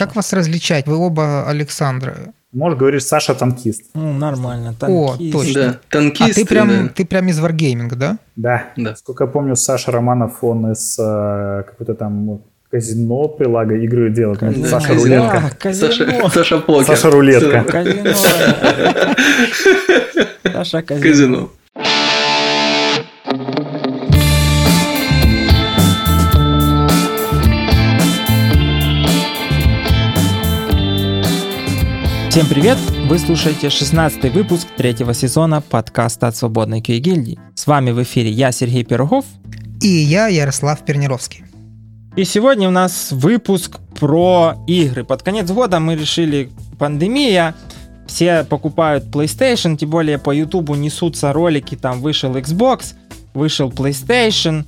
Как вас различать? Вы оба Александра. Может, говоришь, Саша танкист. Ну, нормально. Танкист. О, точно. Да, танкист. А ты прям, да. ты прям из Wargaming, да? Да. да. Сколько я помню, Саша Романов, он из э, какой-то там казино прилага игры делает. Казино. Саша казино. Рулетка. Казино. Саша, Саша Покер. Саша Рулетка. Казино. Саша Казино. Казино. Всем привет! Вы слушаете 16 выпуск третьего сезона подкаста от Свободной QA гильдии. С вами в эфире я, Сергей Пирогов. И я, Ярослав Пернировский. И сегодня у нас выпуск про игры. Под конец года мы решили, пандемия, все покупают PlayStation, тем более по YouTube несутся ролики, там вышел Xbox, вышел PlayStation,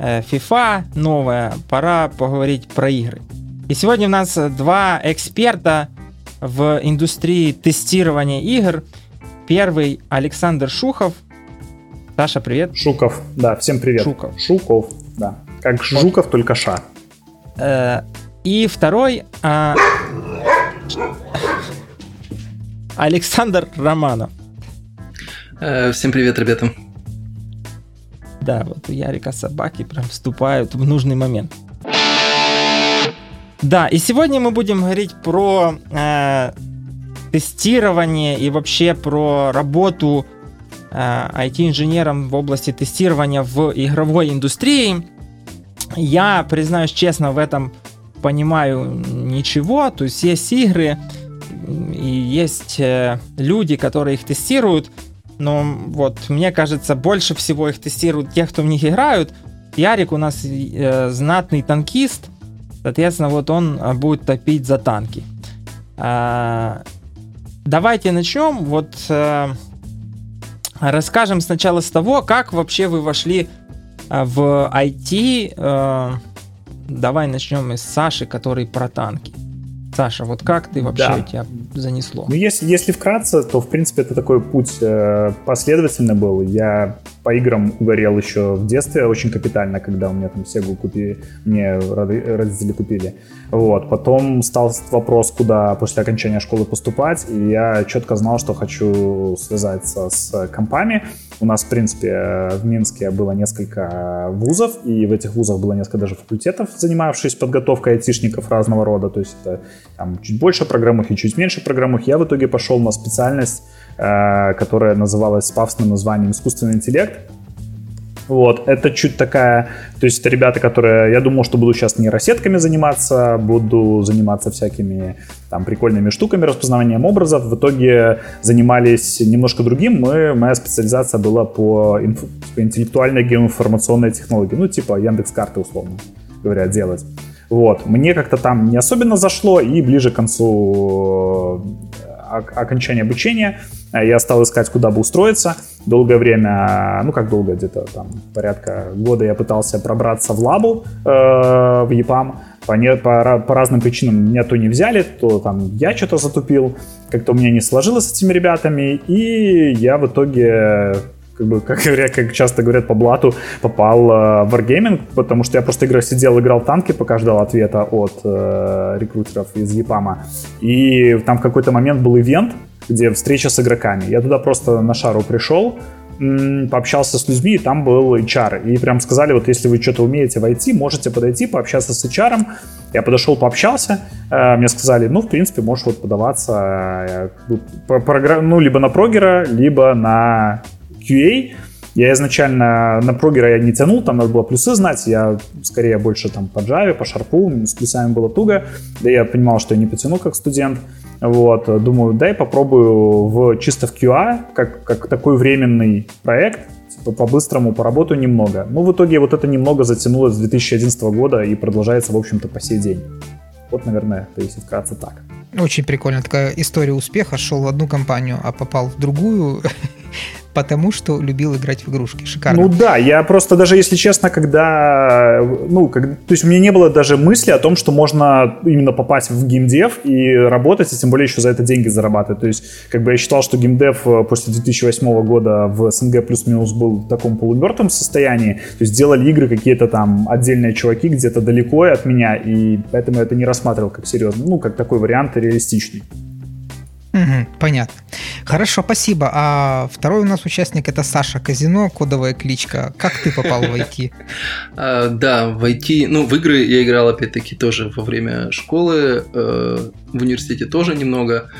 э, FIFA новая, пора поговорить про игры. И сегодня у нас два эксперта в индустрии тестирования игр. Первый Александр Шухов. Саша, привет. Шуков, да, всем привет. Шуков. Шуков, да. Как Жуков, только Ша. Э, и второй а, Александр Романов. Э, всем привет, ребята. Да, вот у Ярика собаки прям вступают в нужный момент. Да, и сегодня мы будем говорить про э, тестирование и вообще про работу э, IT-инженером в области тестирования в игровой индустрии. Я, признаюсь честно, в этом понимаю ничего. То есть есть игры и есть э, люди, которые их тестируют, но вот мне кажется, больше всего их тестируют те, кто в них играют. Ярик у нас э, знатный танкист, Соответственно, вот он а, будет топить за танки. А, давайте начнем. Вот а, расскажем сначала с того, как вообще вы вошли а, в IT. А, давай начнем из Саши, который про танки. Саша, вот как ты вообще да. тебя занесло? Ну, если, если вкратце, то, в принципе, это такой путь э, последовательный был. Я по играм угорел еще в детстве очень капитально, когда у меня там Сегу купили, мне родители купили. Вот. Потом стал вопрос, куда после окончания школы поступать, и я четко знал, что хочу связаться с компами. У нас, в принципе, в Минске было несколько вузов, и в этих вузах было несколько даже факультетов, занимавшись подготовкой айтишников разного рода. То есть это там, чуть больше программных и чуть меньше программных. Я в итоге пошел на специальность, которая называлась с пафосным названием «Искусственный интеллект». Вот, это чуть такая, то есть это ребята, которые, я думал, что буду сейчас нейросетками заниматься, буду заниматься всякими там прикольными штуками, распознаванием образов. В итоге занимались немножко другим. Мы, моя специализация была по инф, интеллектуальной геоинформационной технологии, ну типа Яндекс карты условно говоря делать. Вот, мне как-то там не особенно зашло, и ближе к концу окончания обучения э, я стал искать, куда бы устроиться. Долгое время, ну как долго, где-то там порядка года я пытался пробраться в лабу э, в ЕПАМ. По, не, по, по разным причинам меня то не взяли, то там я что-то затупил, как-то у меня не сложилось с этими ребятами, и я в итоге как бы, как, как часто говорят по блату, попал э, в Wargaming, потому что я просто играл, сидел, играл танки, пока ждал ответа от э, рекрутеров из ЕПАМа. И там в какой-то момент был ивент, где встреча с игроками. Я туда просто на шару пришел, пообщался с людьми, и там был HR. И прям сказали, вот если вы что-то умеете войти, можете подойти, пообщаться с HR. Я подошел, пообщался. Э, мне сказали, ну, в принципе, можешь вот подаваться э, ну, либо на прогера, либо на QA. Я изначально на прогера я не тянул, там надо было плюсы знать, я скорее больше там по Java, по шарпу, с плюсами было туго, да я понимал, что я не потяну как студент, вот, думаю, дай попробую в, чисто в QA, как, как такой временный проект, типа, по-быстрому поработаю немного. Ну, в итоге вот это немного затянулось с 2011 года и продолжается, в общем-то, по сей день. Вот, наверное, то есть вкратце так. Очень прикольно такая история успеха. Шел в одну компанию, а попал в другую. Потому что любил играть в игрушки. Шикарно. Ну да, я просто даже, если честно, когда... Ну, как, то есть у меня не было даже мысли о том, что можно именно попасть в геймдев и работать, и тем более еще за это деньги зарабатывать. То есть как бы я считал, что геймдев э, после 2008 года в СНГ плюс-минус был в таком полумертвом состоянии. То есть делали игры какие-то там отдельные чуваки где-то далеко от меня, и поэтому я это не рассматривал как серьезно. Ну, как такой вариант реалистичный. Угу, понятно. Хорошо, спасибо. А второй у нас участник это Саша Казино, кодовая кличка. Как ты попал в IT? А, да, в IT, ну, в игры я играл, опять-таки, тоже во время школы, э, в университете тоже немного,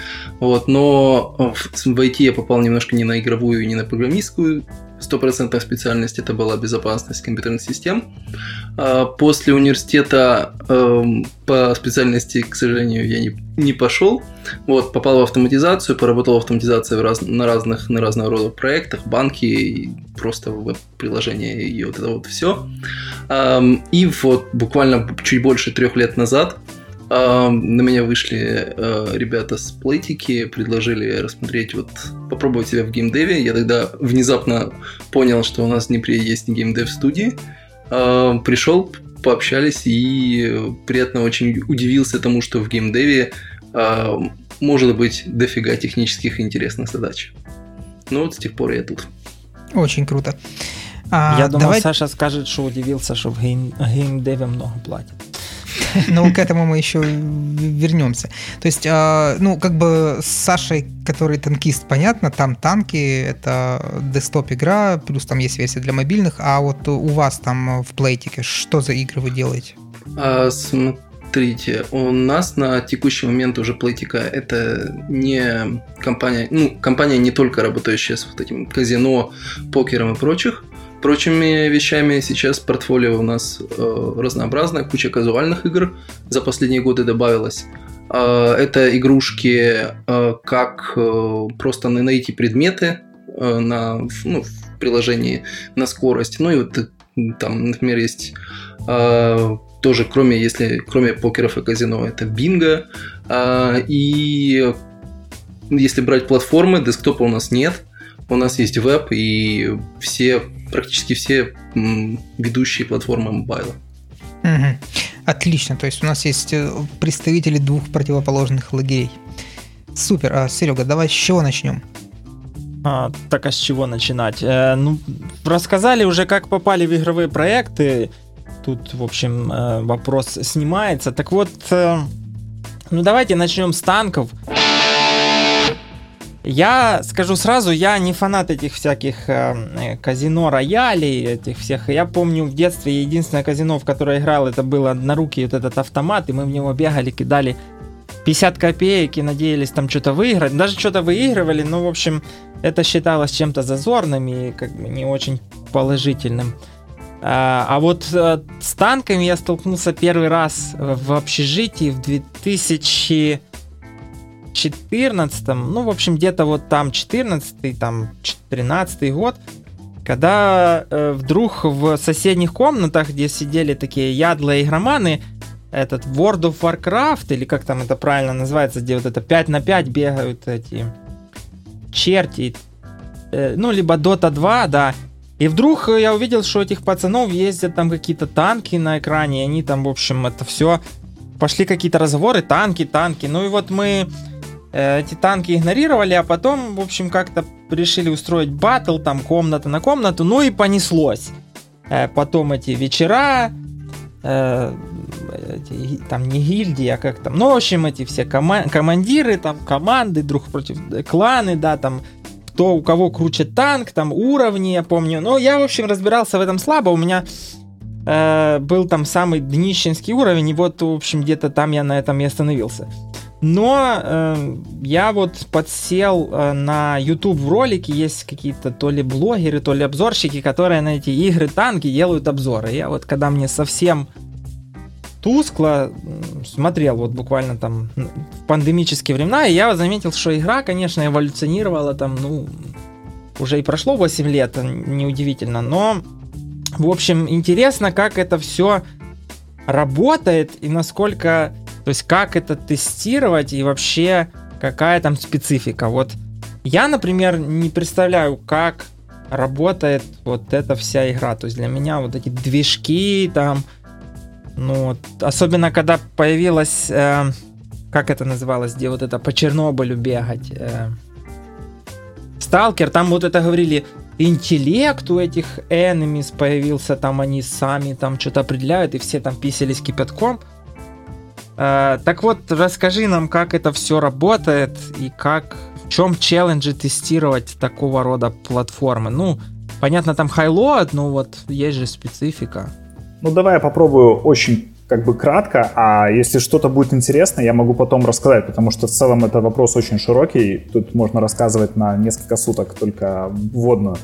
вот, но в IT я попал немножко не на игровую не на программистскую стопроцентная специальность это была безопасность компьютерных систем. А, после университета эм, по специальности, к сожалению, я не, не пошел. Вот, попал в автоматизацию, поработал в автоматизации в раз, на разных на разного рода проектах, банки, и просто веб-приложения и вот это вот все. И вот буквально чуть больше трех лет назад на меня вышли э, ребята с плейтики, предложили рассмотреть, вот попробовать себя в геймдеве. Я тогда внезапно понял, что у нас в Днепре есть геймдев студии. Пришел, пообщались и приятно очень удивился тому, что в геймдеве может быть дофига технических и интересных задач. Ну вот с тех пор я тут. Очень круто. А, я думал, давай... Саша скажет, что удивился, что в гейм... геймдеве много платят. Но к этому мы еще вернемся. То есть, а, ну, как бы с Сашей, который танкист, понятно, там танки, это десктоп игра, плюс там есть версия для мобильных, а вот у вас там в плейтике, что за игры вы делаете? А, смотрите, у нас на текущий момент уже Плейтика это не компания, ну, компания не только работающая с вот этим казино, покером и прочих, прочими вещами сейчас портфолио у нас э, разнообразное, куча казуальных игр за последние годы добавилось. Э, это игрушки, э, как э, просто найти предметы э, на, ну, в приложении на скорость. Ну и вот э, там, например, есть э, тоже, кроме, если, кроме покеров и казино, это бинго. Э, и если брать платформы, десктопа у нас нет. У нас есть веб, и все практически все ведущие платформы мобайла. Угу. Отлично, то есть у нас есть э, представители двух противоположных лагерей. Супер, а, Серега, давай с чего начнем? А, так а с чего начинать? Э, ну, рассказали уже, как попали в игровые проекты. Тут, в общем, э, вопрос снимается. Так вот, э, ну давайте начнем с танков. Я скажу сразу, я не фанат этих всяких э, э, казино роялей, этих всех. Я помню в детстве единственное казино, в которое играл, это был однорукий вот этот автомат, и мы в него бегали, кидали 50 копеек и надеялись там что-то выиграть. Даже что-то выигрывали, но, в общем, это считалось чем-то зазорным и как бы не очень положительным. А, а вот а, с танками я столкнулся первый раз в общежитии в 2000 14 ну, в общем, где-то вот там 14 там 13 год, когда э, вдруг в соседних комнатах, где сидели такие ядлые игроманы, этот World of Warcraft, или как там это правильно называется, где вот это 5 на 5 бегают эти черти, э, ну, либо Dota 2, да, и вдруг я увидел, что этих пацанов ездят там какие-то танки на экране, и они там, в общем, это все... Пошли какие-то разговоры, танки, танки. Ну и вот мы Э, эти танки игнорировали, а потом, в общем, как-то решили устроить батл, там комната на комнату, ну и понеслось. Э, потом эти вечера, э, эти, там не гильдии, а как там, ну, в общем, эти все кома- командиры, там, команды друг против кланы, да, там, кто у кого круче танк, там, уровни, я помню. Но я, в общем, разбирался в этом слабо, у меня э, был там самый днищенский уровень, и вот, в общем, где-то там я на этом и остановился. Но э, я вот подсел э, на YouTube в ролики, есть какие-то то ли блогеры, то ли обзорщики, которые на эти игры танки делают обзоры. Я вот когда мне совсем тускло смотрел вот буквально там в пандемические времена, и я заметил, что игра, конечно, эволюционировала там, ну, уже и прошло 8 лет, неудивительно, но, в общем, интересно, как это все работает и насколько то есть как это тестировать и вообще какая там специфика. Вот Я, например, не представляю, как работает вот эта вся игра. То есть для меня вот эти движки там, ну, особенно когда появилась, э, как это называлось, где вот это по Чернобылю бегать, э, Сталкер, там вот это говорили, интеллект у этих enemies появился, там они сами там что-то определяют, и все там писались кипятком. Э, так вот, расскажи нам, как это все работает и как в чем челленджи тестировать такого рода платформы. Ну, понятно, там хайлоад, но вот есть же специфика. Ну, давай я попробую очень как бы кратко, а если что-то будет интересно, я могу потом рассказать, потому что в целом это вопрос очень широкий, тут можно рассказывать на несколько суток только вводную.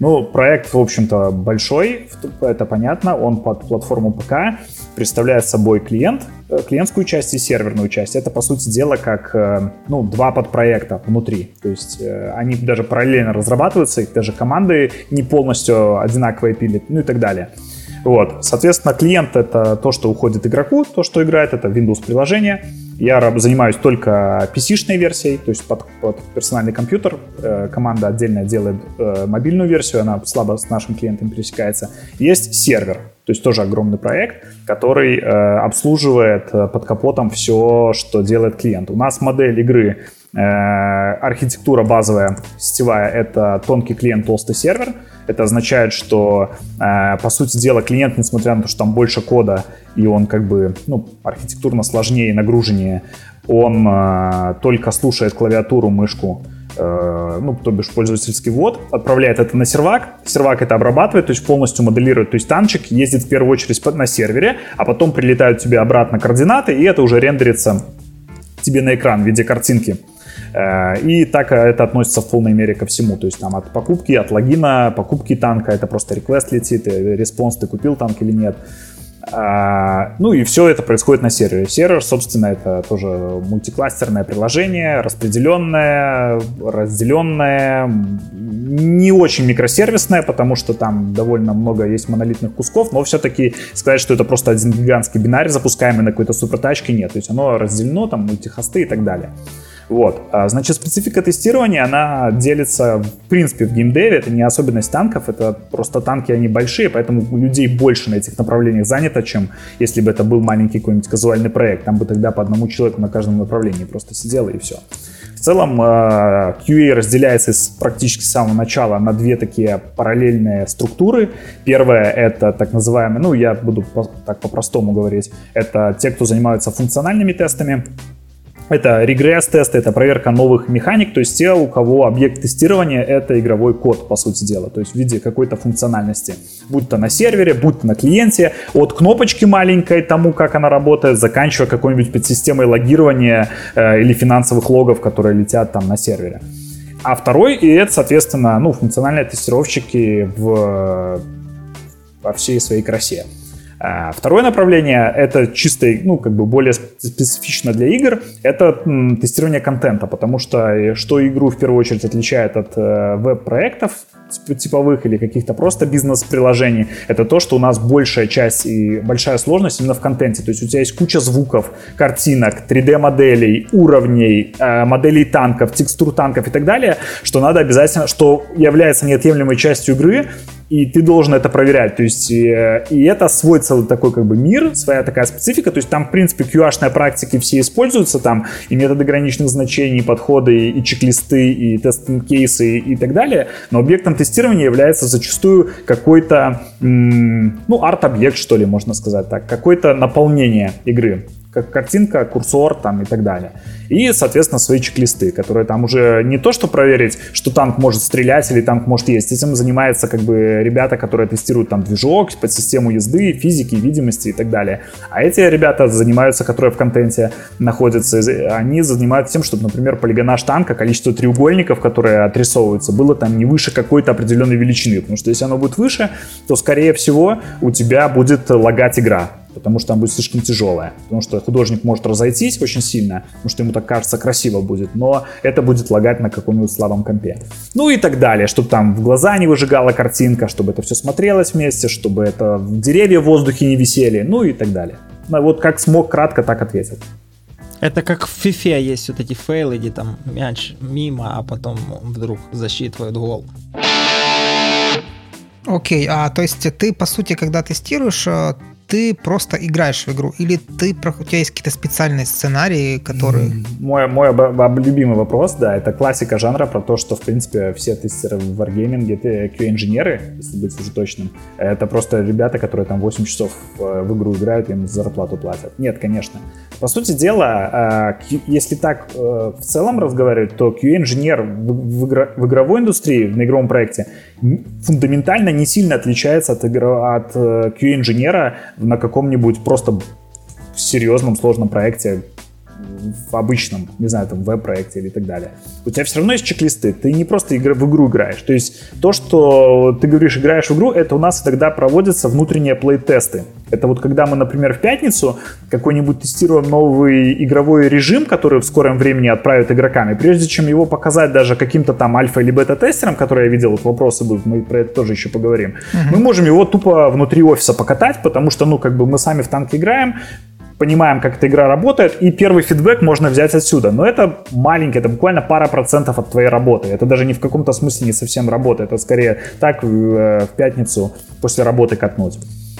Ну, проект, в общем-то, большой, это понятно, он под платформу ПК, представляет собой клиент, э, клиентскую часть и серверную часть. Это, по сути дела, как э, ну, два подпроекта внутри. То есть э, они даже параллельно разрабатываются, их даже команды не полностью одинаковые пилят, ну и так далее. Вот. Соответственно, клиент — это то, что уходит игроку, то, что играет, это Windows-приложение. Я занимаюсь только PC-шной версией, то есть под, под персональный компьютер. Э, команда отдельно делает э, мобильную версию, она слабо с нашим клиентом пересекается. Есть сервер, то есть тоже огромный проект, который э, обслуживает под капотом все, что делает клиент. У нас модель игры архитектура базовая, сетевая, это тонкий клиент, толстый сервер. Это означает, что, э, по сути дела, клиент, несмотря на то, что там больше кода, и он как бы ну, архитектурно сложнее нагруженнее, он э, только слушает клавиатуру, мышку, э, ну, то бишь пользовательский ввод, отправляет это на сервак, сервак это обрабатывает, то есть полностью моделирует, то есть танчик ездит в первую очередь на сервере, а потом прилетают тебе обратно координаты, и это уже рендерится тебе на экран в виде картинки. Э, и так это относится в полной мере ко всему. То есть там от покупки, от логина, покупки танка, это просто реквест летит, э, response, ты купил танк или нет. Ну и все это происходит на сервере. Сервер, собственно, это тоже мультикластерное приложение, распределенное, разделенное, не очень микросервисное, потому что там довольно много есть монолитных кусков, но все-таки сказать, что это просто один гигантский бинарь, запускаемый на какой-то супертачке, нет. То есть оно разделено, там мультихосты и так далее. Вот. А, значит, специфика тестирования, она делится, в принципе, в геймдеве. Это не особенность танков, это просто танки, они большие, поэтому людей больше на этих направлениях занято, чем если бы это был маленький какой-нибудь казуальный проект. Там бы тогда по одному человеку на каждом направлении просто сидело и все. В целом а, QA разделяется с практически с самого начала на две такие параллельные структуры. Первая — это так называемые, ну, я буду так по-простому говорить, это те, кто занимаются функциональными тестами, это регресс-тесты, это проверка новых механик, то есть те, у кого объект тестирования — это игровой код, по сути дела, то есть в виде какой-то функциональности. Будь то на сервере, будь то на клиенте, от кнопочки маленькой тому, как она работает, заканчивая какой-нибудь подсистемой логирования э, или финансовых логов, которые летят там на сервере. А второй, и это, соответственно, ну, функциональные тестировщики в, во всей своей красе. А второе направление — это чисто, ну, как бы более специфично для игр, это тестирование контента, потому что э, что игру в первую очередь отличает от э, веб-проектов типовых или каких-то просто бизнес-приложений, это то, что у нас большая часть и большая сложность именно в контенте. То есть у тебя есть куча звуков, картинок, 3D-моделей, уровней, э, моделей танков, текстур танков и так далее, что надо обязательно, что является неотъемлемой частью игры, и ты должен это проверять. То есть, и, э, и это свой целый такой как бы мир, своя такая специфика. То есть там, в принципе, QA-шные практики все используются, там и методы граничных значений, и подходы, и чек-листы, и тестинг-кейсы, и так далее. Но объектом тестирования является зачастую какой-то, ну, арт-объект, что ли, можно сказать так, какое-то наполнение игры как картинка, курсор там и так далее. И, соответственно, свои чек-листы, которые там уже не то, что проверить, что танк может стрелять или танк может есть. Этим занимаются как бы ребята, которые тестируют там движок, под систему езды, физики, видимости и так далее. А эти ребята занимаются, которые в контенте находятся, они занимаются тем, чтобы, например, полигонаж танка, количество треугольников, которые отрисовываются, было там не выше какой-то определенной величины. Потому что если оно будет выше, то, скорее всего, у тебя будет лагать игра потому что она будет слишком тяжелая. Потому что художник может разойтись очень сильно, потому что ему так кажется красиво будет, но это будет лагать на каком-нибудь слабом компе. Ну и так далее, чтобы там в глаза не выжигала картинка, чтобы это все смотрелось вместе, чтобы это деревья в воздухе не висели, ну и так далее. Ну, вот как смог, кратко так ответил. Это как в фифе есть вот эти фейлы, где там мяч мимо, а потом вдруг засчитывают гол. Окей, а то есть ты, по сути, когда тестируешь, э, ты просто играешь в игру, или ты, у тебя есть какие-то специальные сценарии, которые... Мой, мой любимый вопрос, да, это классика жанра про то, что, в принципе, все тестеры в Wargaming, QA-инженеры, если быть уже точным, это просто ребята, которые там 8 часов э, в игру играют, им зарплату платят. Нет, конечно. По сути дела, э, если так э, в целом разговаривать, то QA-инженер в, игро, в игровой индустрии, на игровом проекте, фундаментально не сильно отличается от, от QA-инженера на каком-нибудь просто серьезном, сложном проекте, в обычном, не знаю, там, веб-проекте или так далее. У тебя все равно есть чек-листы, ты не просто игр, в игру играешь. То есть то, что ты говоришь, играешь в игру, это у нас тогда проводятся внутренние плей-тесты. Это вот когда мы, например, в пятницу какой-нибудь тестируем новый игровой режим, который в скором времени отправят игрокам, и прежде чем его показать даже каким-то там альфа или бета-тестерам, которые я видел, вот вопросы будут, мы про это тоже еще поговорим, uh-huh. мы можем его тупо внутри офиса покатать, потому что, ну, как бы мы сами в танк играем, понимаем, как эта игра работает, и первый фидбэк можно взять отсюда. Но это маленький, это буквально пара процентов от твоей работы. Это даже не в каком-то смысле не совсем работа, это скорее так э, в пятницу после работы катнуть.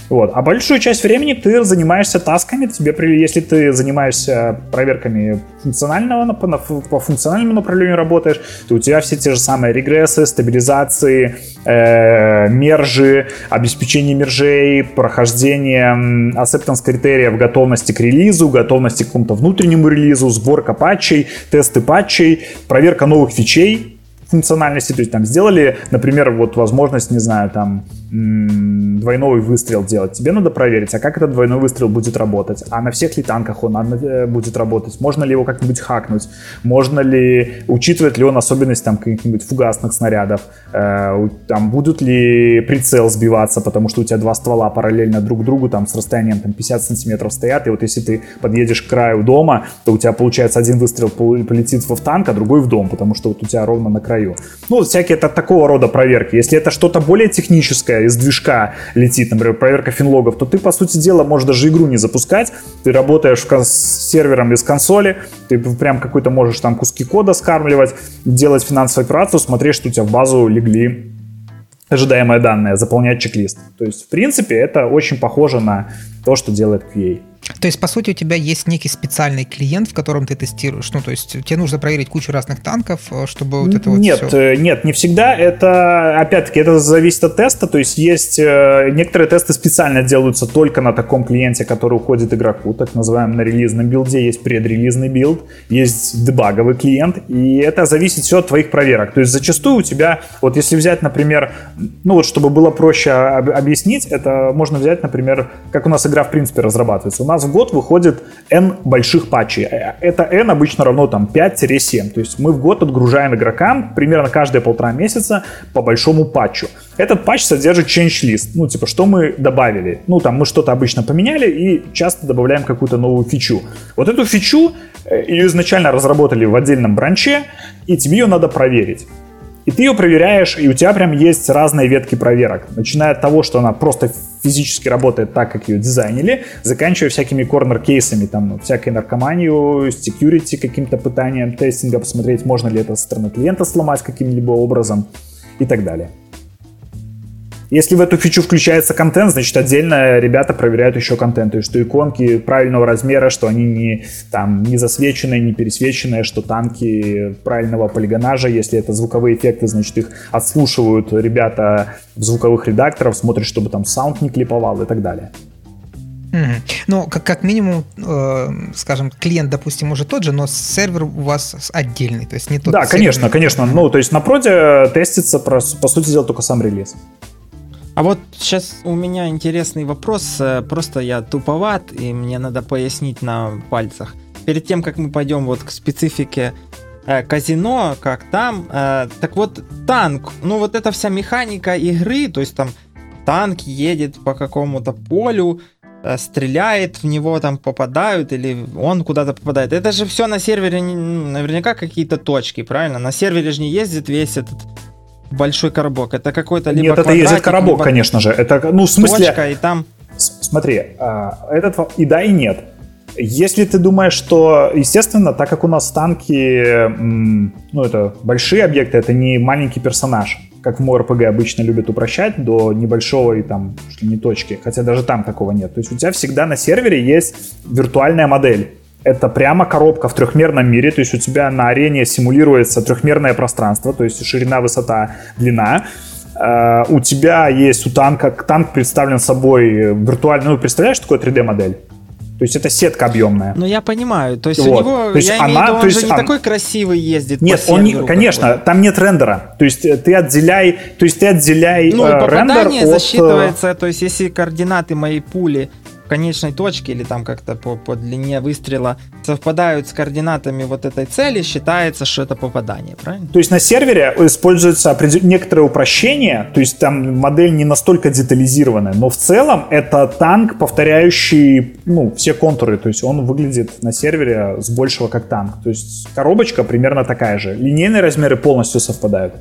Вот. А большую часть времени ты занимаешься тасками. Тебе, если ты занимаешься проверками функционального, по, функциональному направлению работаешь, то у тебя все те же самые регрессы, стабилизации, э, мержи, обеспечение мержей, прохождение acceptance критериев готовности к релизу, готовности к какому-то внутреннему релизу, сборка патчей, тесты патчей, проверка новых фичей, функциональности, то есть там сделали, например, вот возможность, не знаю, там двойной выстрел делать, тебе надо проверить, а как этот двойной выстрел будет работать, а на всех ли танках он э, будет работать, можно ли его как-нибудь хакнуть, можно ли, учитывает ли он особенность там каких-нибудь фугасных снарядов, э, там будут ли прицел сбиваться, потому что у тебя два ствола параллельно друг другу, там с расстоянием там 50 сантиметров стоят, и вот если ты подъедешь к краю дома, то у тебя получается один выстрел полетит в танк, а другой в дом, потому что вот у тебя ровно на краю. Ну, всякие это такого рода проверки. Если это что-то более техническое, из движка летит, например, проверка финлогов, то ты, по сути дела, можешь даже игру не запускать. Ты работаешь с сервером из консоли, ты прям какой-то можешь там куски кода скармливать, делать финансовую операцию, смотреть, что у тебя в базу легли ожидаемые данные, заполнять чек-лист. То есть, в принципе, это очень похоже на то, что делает QA. То есть, по сути, у тебя есть некий специальный клиент, в котором ты тестируешь. Ну, то есть, тебе нужно проверить кучу разных танков, э, чтобы вот это вот Нет, все... Э, нет, не всегда. Это, опять-таки, это зависит от теста. То есть, есть э, некоторые тесты специально делаются только на таком клиенте, который уходит игроку, так называемом на релизном билде. Есть предрелизный билд, есть дебаговый клиент, и это зависит все от твоих проверок. То есть, зачастую у тебя, вот если взять, например, ну вот, чтобы было проще объяснить, это можно взять, например, как у нас игра, в принципе, разрабатывается. У нас в год выходит N больших патчей. Э, это N обычно равно там 5-7. То есть мы в год отгружаем игрокам примерно каждые полтора месяца по большому патчу. Этот патч содержит change list. Ну, типа, что мы добавили? Ну, там мы что-то обычно поменяли и часто добавляем какую-то новую фичу. Вот эту фичу э, ее изначально разработали в отдельном бранче, и тебе ее надо проверить. И ты ее проверяешь, и у тебя прям есть разные ветки проверок. Начиная от того, что она просто физически работает так, как ее дизайнили, заканчивая всякими корнер-кейсами, там, всякой наркоманию, security, каким-то пытанием тестинга, посмотреть, можно ли это со стороны клиента сломать каким-либо образом и так далее. Если в эту фичу включается контент, значит отдельно ребята проверяют еще контент, то есть что иконки правильного размера, что они не, там, не засвеченные, не пересвеченные, что танки правильного полигонажа, если это звуковые эффекты, значит их отслушивают ребята в звуковых редакторов, смотрят, чтобы там саунд не клиповал и так далее. Ну, как, как минимум, э, скажем, клиент, допустим, уже тот же, но сервер у вас отдельный, то есть не тот. Да, конечно, конечно. Ну, то есть на проде тестится, по сути дела, только сам релиз. А вот сейчас у меня интересный вопрос. Э, просто я туповат, и мне надо пояснить на пальцах. Перед тем, как мы пойдем вот к специфике э, казино, как там, э, так вот танк, ну вот эта вся механика игры, то есть там танк едет по какому-то полю, стреляет, в него там попадают, или он куда-то попадает. Это же все на сервере наверняка какие-то точки, правильно? На сервере же не ездит весь этот большой коробок? Это какой-то либо Нет, это ездит коробок, либо... конечно же. Это, ну, в смысле... Точка, и там... Смотри, а, этот и да, и нет. Если ты думаешь, что, естественно, так как у нас танки, ну, это большие объекты, это не маленький персонаж, как в МОРПГ обычно любят упрощать до небольшого и там, что не точки, хотя даже там такого нет. То есть у тебя всегда на сервере есть виртуальная модель. Это прямо коробка в трехмерном мире, то есть у тебя на арене симулируется трехмерное пространство, то есть ширина, высота, длина. Uh, у тебя есть у танка, танк представлен собой виртуально, ну, представляешь, что такое 3D-модель? То есть это сетка объемная. Ну, я понимаю. То есть вот. у него, то есть я она, имею в виду, он то есть же не он... такой красивый ездит Нет, он не, конечно, там нет рендера. То есть э, ты отделяй, то есть ты отделяй ну, э, рендер от... засчитывается, то есть если координаты моей пули конечной точки или там как-то по, по длине выстрела совпадают с координатами вот этой цели, считается, что это попадание, правильно? То есть на сервере используются некоторые упрощения, то есть там модель не настолько детализированная, но в целом это танк, повторяющий ну, все контуры, то есть он выглядит на сервере с большего как танк. То есть коробочка примерно такая же. Линейные размеры полностью совпадают.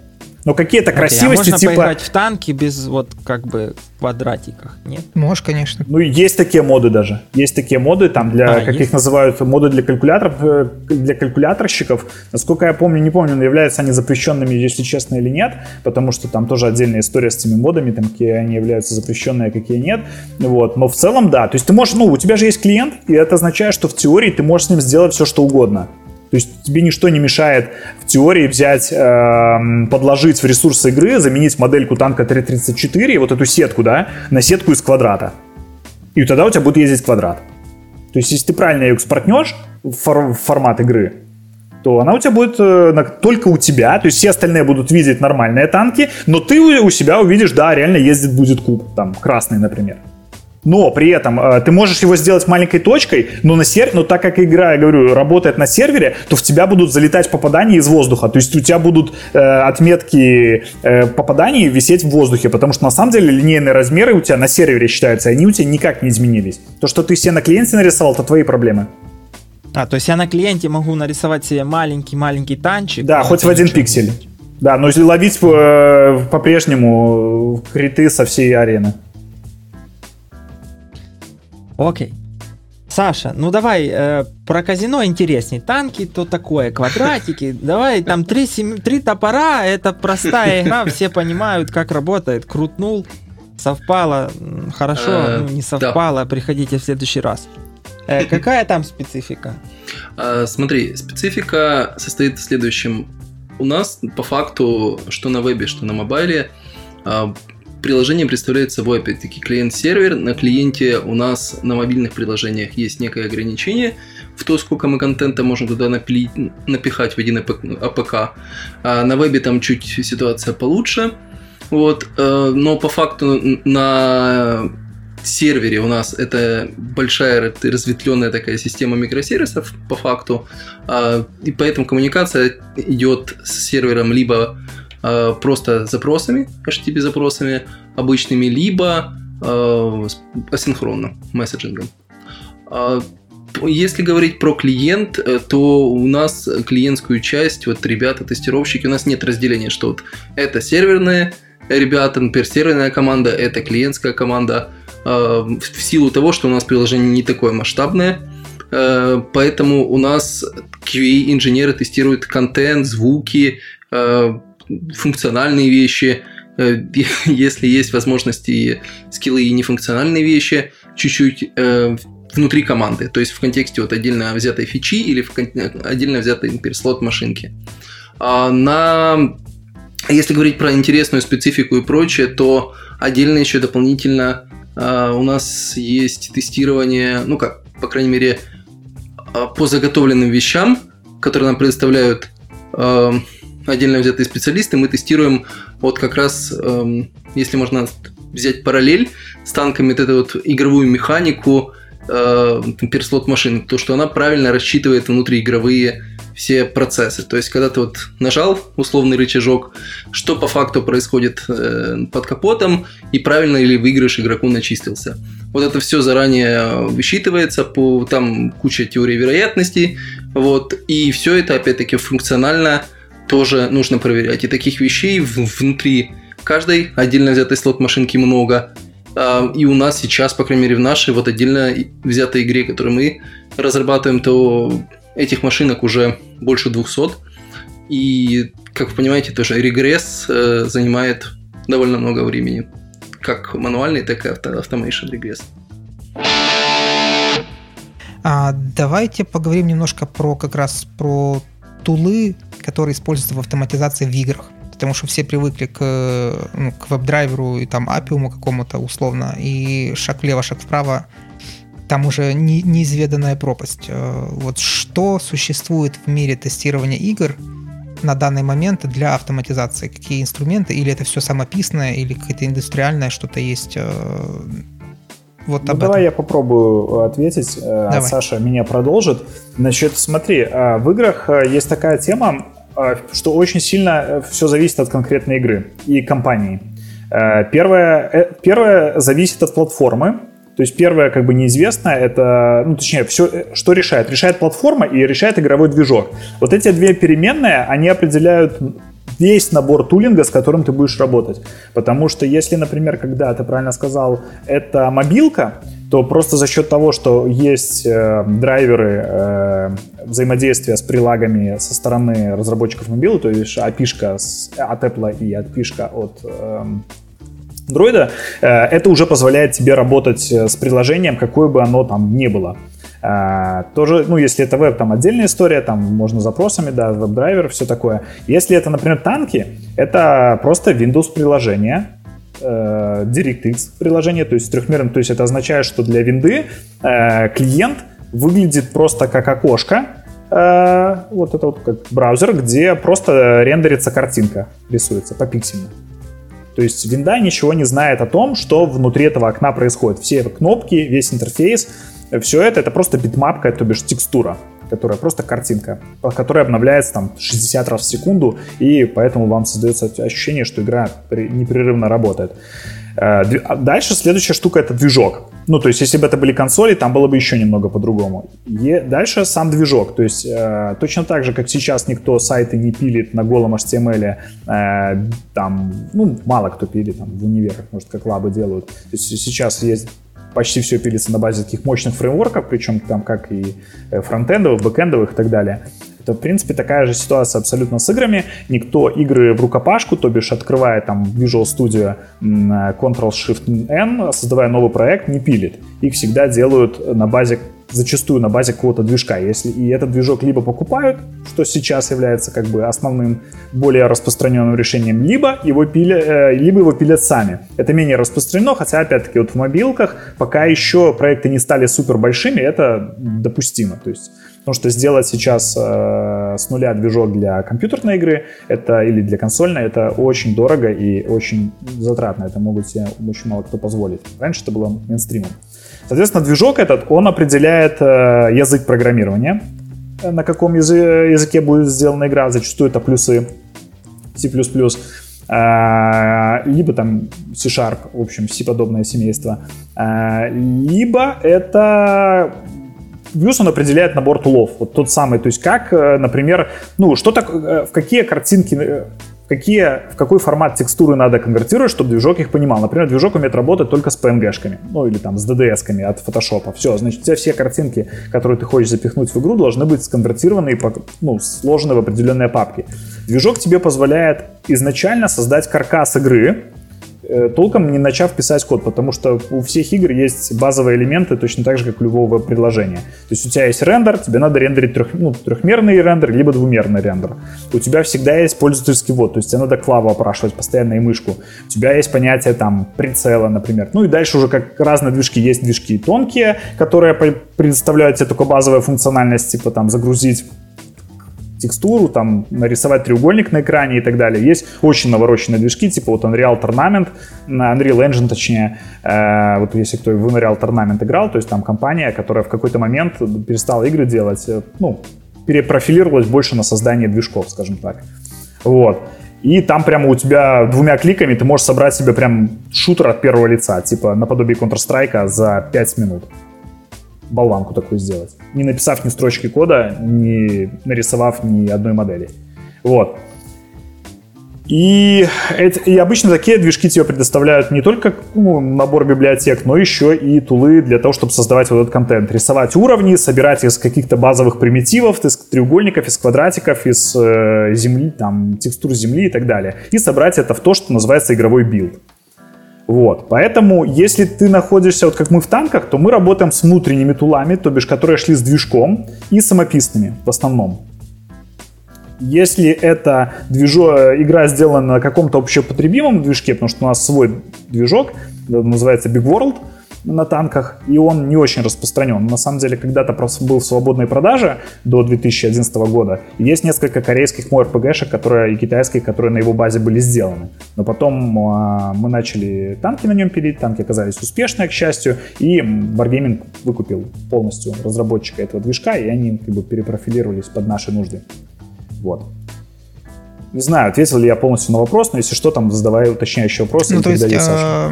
Но какие-то okay, красивости а можно типа... поиграть в танки без вот как бы квадратиках, нет? Можешь, конечно. Ну, есть такие моды даже. Есть такие моды, там для, а, как есть? их называют, моды для калькуляторов, э, для калькуляторщиков. Насколько я помню, не помню, но являются они запрещенными, если честно, или нет, потому что там тоже отдельная история с этими модами, там какие они являются запрещенные, а какие нет. Вот. Но в целом, да. То есть ты можешь, ну, у тебя же есть клиент, и это означает, что в теории ты можешь с ним сделать все, что угодно. То есть тебе ничто не мешает в теории взять, э, подложить в ресурсы игры, заменить модельку танка 334, вот эту сетку, да, на сетку из квадрата. И тогда у тебя будет ездить квадрат. То есть если ты правильно ее экспортнешь в, фор- формат игры, то она у тебя будет э, только у тебя, то есть все остальные будут видеть нормальные танки, но ты у себя увидишь, да, реально ездит будет куб, там, красный, например но при этом э, ты можешь его сделать маленькой точкой, но, на сер... но так как игра, я говорю, работает на сервере, то в тебя будут залетать попадания из воздуха. То есть у тебя будут э, отметки э, попаданий висеть в воздухе, потому что на самом деле линейные размеры у тебя на сервере считаются, и они у тебя никак не изменились. То, что ты себе на клиенте нарисовал, это твои проблемы. А, то есть я на клиенте могу нарисовать себе маленький-маленький танчик. Да, хоть в один пиксель. Да, но если ловить э, по-прежнему криты со всей арены. Окей. Саша, ну давай э, про казино интересней. Танки то такое, квадратики. Давай, там три, сем... три топора, это простая игра, все понимают, как работает. Крутнул, совпало, хорошо, э, ну, не совпало, приходите в следующий раз. Э, какая там специфика? А, смотри, специфика состоит в следующем. У нас по факту, что на вебе, что на мобайле, а, приложение представляет собой, опять-таки, клиент-сервер. На клиенте у нас на мобильных приложениях есть некое ограничение в то, сколько мы контента можем туда напилить, напихать в один APK. А на вебе там чуть ситуация получше. Вот, э, но по факту на сервере у нас это большая разветвленная такая система микросервисов по факту, а, и поэтому коммуникация идет с сервером либо Э, просто запросами, HTTP запросами обычными, либо э, асинхронно месседжингом. А, если говорить про клиент, э, то у нас клиентскую часть, вот ребята, тестировщики, у нас нет разделения, что вот это серверные ребята, например, серверная команда, это клиентская команда, в силу того, что у нас приложение не такое масштабное, поэтому у нас QA-инженеры тестируют контент, звуки, функциональные вещи, э, если есть возможности скиллы и нефункциональные вещи, чуть-чуть э, внутри команды, то есть в контексте вот отдельно взятой фичи или в отдельно взятой, например, слот машинки. А на если говорить про интересную специфику и прочее, то отдельно еще дополнительно а, у нас есть тестирование, ну как, по крайней мере, по заготовленным вещам, которые нам предоставляют отдельно взятые специалисты, мы тестируем вот как раз, эм, если можно взять параллель с танками, вот эту вот игровую механику, э, перслот машины, то, что она правильно рассчитывает внутриигровые все процессы. То есть, когда ты вот нажал условный рычажок, что по факту происходит э, под капотом и правильно ли выигрыш игроку начистился. Вот это все заранее высчитывается, по, там куча теорий вероятностей, вот, и все это опять-таки функционально тоже нужно проверять. И таких вещей внутри каждой отдельно взятой слот машинки много. А, и у нас сейчас, по крайней мере, в нашей вот отдельно взятой игре, которую мы разрабатываем, то этих машинок уже больше 200. И, как вы понимаете, тоже регресс э, занимает довольно много времени. Как мануальный, так и авто, automation регресс. А, давайте поговорим немножко про как раз про тулы, которые используются в автоматизации в играх. Потому что все привыкли к, ну, к веб-драйверу и там апиуму какому-то условно, и шаг влево, шаг вправо там уже не, неизведанная пропасть. Э, вот что существует в мире тестирования игр на данный момент для автоматизации? Какие инструменты? Или это все самописное, или какое-то индустриальное что-то есть? Э, вот ну, давай этом. я попробую ответить, э, а давай. Саша меня продолжит. Значит, смотри, в играх есть такая тема, что очень сильно все зависит от конкретной игры и компании. Первое, первое зависит от платформы, то есть первое как бы неизвестное, это, ну точнее, все, что решает? Решает платформа и решает игровой движок. Вот эти две переменные, они определяют весь набор тулинга, с которым ты будешь работать. Потому что если, например, когда ты правильно сказал, это мобилка, то просто за счет того, что есть э, драйверы э, взаимодействия с прилагами со стороны разработчиков мобилы, то есть API от Apple и API от э, дроида, э, это уже позволяет тебе работать э, с приложением, какое бы оно там ни было. Uh, тоже, ну, если это веб, там отдельная история, там можно запросами, да, веб-драйвер, все такое. Если это, например, танки, это просто Windows uh, DirectX приложение, то есть трехмерное, то есть это означает, что для винды uh, клиент выглядит просто как окошко, вот это вот как браузер, где просто рендерится картинка, рисуется по попиксельно. То есть винда ничего не знает о том, что внутри этого окна происходит. Все кнопки, весь интерфейс, все это, это просто битмапка, то бишь текстура которая просто картинка, которая обновляется там 60 раз в секунду, и поэтому вам создается ощущение, что игра непрерывно работает. Э, а дальше следующая штука это движок. Ну, то есть, если бы это были консоли, там было бы еще немного по-другому. И дальше сам движок. То есть, э, точно так же, как сейчас никто сайты не пилит на голом HTML, э, там, ну, мало кто пилит, там, в универах, может, как лабы делают. То есть, сейчас есть почти все пилится на базе таких мощных фреймворков, причем там как и э, фронтендовых, бэкендовых и так далее. Это, в принципе, такая же ситуация абсолютно с играми. Никто игры в рукопашку, то бишь открывая там Visual Studio Ctrl-Shift-N, создавая новый проект, не пилит. Их всегда делают на базе зачастую на базе какого-то движка. Если и этот движок либо покупают, что сейчас является как бы основным, более распространенным решением, либо его пилят, э, либо его пилят сами. Это менее распространено, хотя опять-таки вот в мобилках пока еще проекты не стали супер большими, это допустимо. То есть Потому что сделать сейчас э, с нуля движок для компьютерной игры это, или для консольной это очень дорого и очень затратно. Это могут себе очень мало кто позволить. Раньше это было мейнстримом. Соответственно, движок этот, он определяет э, язык программирования, э, на каком языке будет сделана игра. Зачастую это плюсы C++, э, либо там C-Sharp, в общем, C-подобное семейство, либо это Плюс он определяет набор тулов. Вот тот самый, то есть как, например, ну, что так, в какие картинки какие, в какой формат текстуры надо конвертировать, чтобы движок их понимал. Например, движок умеет работать только с PNG-шками, ну или там с DDS-ками от Photoshop. Все, значит, у тебя все картинки, которые ты хочешь запихнуть в игру, должны быть сконвертированы и ну, сложены в определенные папки. Движок тебе позволяет изначально создать каркас игры, толком не начав писать код, потому что у всех игр есть базовые элементы, точно так же, как у любого приложения. То есть у тебя есть рендер, тебе надо рендерить трех, ну, трехмерный рендер, либо двумерный рендер. У тебя всегда есть пользовательский ввод, то есть тебе надо клаву опрашивать постоянно и мышку. У тебя есть понятие там прицела, например. Ну и дальше уже как разные движки. Есть движки тонкие, которые предоставляют тебе только базовые функциональности, типа там загрузить текстуру, там, нарисовать треугольник на экране и так далее. Есть очень навороченные движки, типа вот Unreal Tournament, Unreal Engine точнее, э, вот если кто в Unreal Tournament играл, то есть там компания, которая в какой-то момент перестала игры делать, э, ну, перепрофилировалась больше на создание движков, скажем так. Вот. И там прямо у тебя двумя кликами ты можешь собрать себе прям шутер от первого лица, типа наподобие Counter-Strike за 5 минут болванку такую сделать. Не написав ни строчки кода, не нарисовав ни одной модели. Вот. И, и обычно такие движки тебе предоставляют не только ну, набор библиотек, но еще и тулы для того, чтобы создавать вот этот контент. Рисовать уровни, собирать из каких-то базовых примитивов, из треугольников, из квадратиков, из э, земли, там, текстур земли и так далее. И собрать это в то, что называется игровой билд. Вот. Поэтому, если ты находишься, вот как мы в танках, то мы работаем с внутренними тулами, то бишь, которые шли с движком, и самописными в основном. Если эта движо... игра сделана на каком-то общепотребимом движке, потому что у нас свой движок, называется Big World на танках, и он не очень распространен. На самом деле, когда-то был в свободной продаже до 2011 года. Есть несколько корейских MORPG-шек, которые, и китайских, которые на его базе были сделаны. Но потом а, мы начали танки на нем пилить, танки оказались успешные, к счастью, и Wargaming выкупил полностью разработчика этого движка, и они как бы перепрофилировались под наши нужды. Вот. Не знаю, ответил ли я полностью на вопрос, но если что, там задавай уточняющие вопросы. Ну, то есть, а,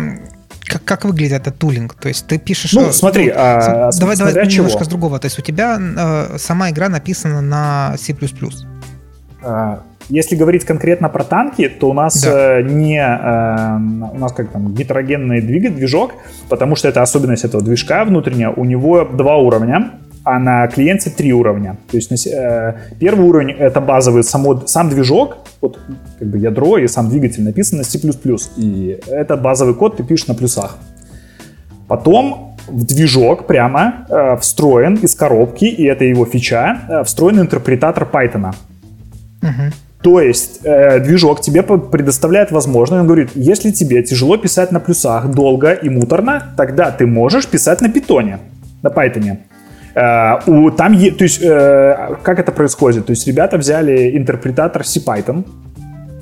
как, как выглядит этот тулинг? То есть ты пишешь... Ну, смотри, ну, а, давай, давай чего? немножко с другого. То есть у тебя э, сама игра написана на C++. А, если говорить конкретно про танки, то у нас да. э, не э, у нас как там гетерогенный двигатель, движок, потому что это особенность этого движка внутренняя. У него два уровня а на клиенте три уровня. То есть э, первый уровень это базовый само, сам движок, вот как бы ядро и сам двигатель написан на C++, и это базовый код ты пишешь на плюсах. Потом в движок прямо э, встроен из коробки, и это его фича, э, встроен интерпретатор Python. Угу. То есть э, движок тебе предоставляет возможность, он говорит, если тебе тяжело писать на плюсах долго и муторно, тогда ты можешь писать на питоне, на Python. Э, у, там, то есть, э, как это происходит? То есть, ребята взяли интерпретатор CPython,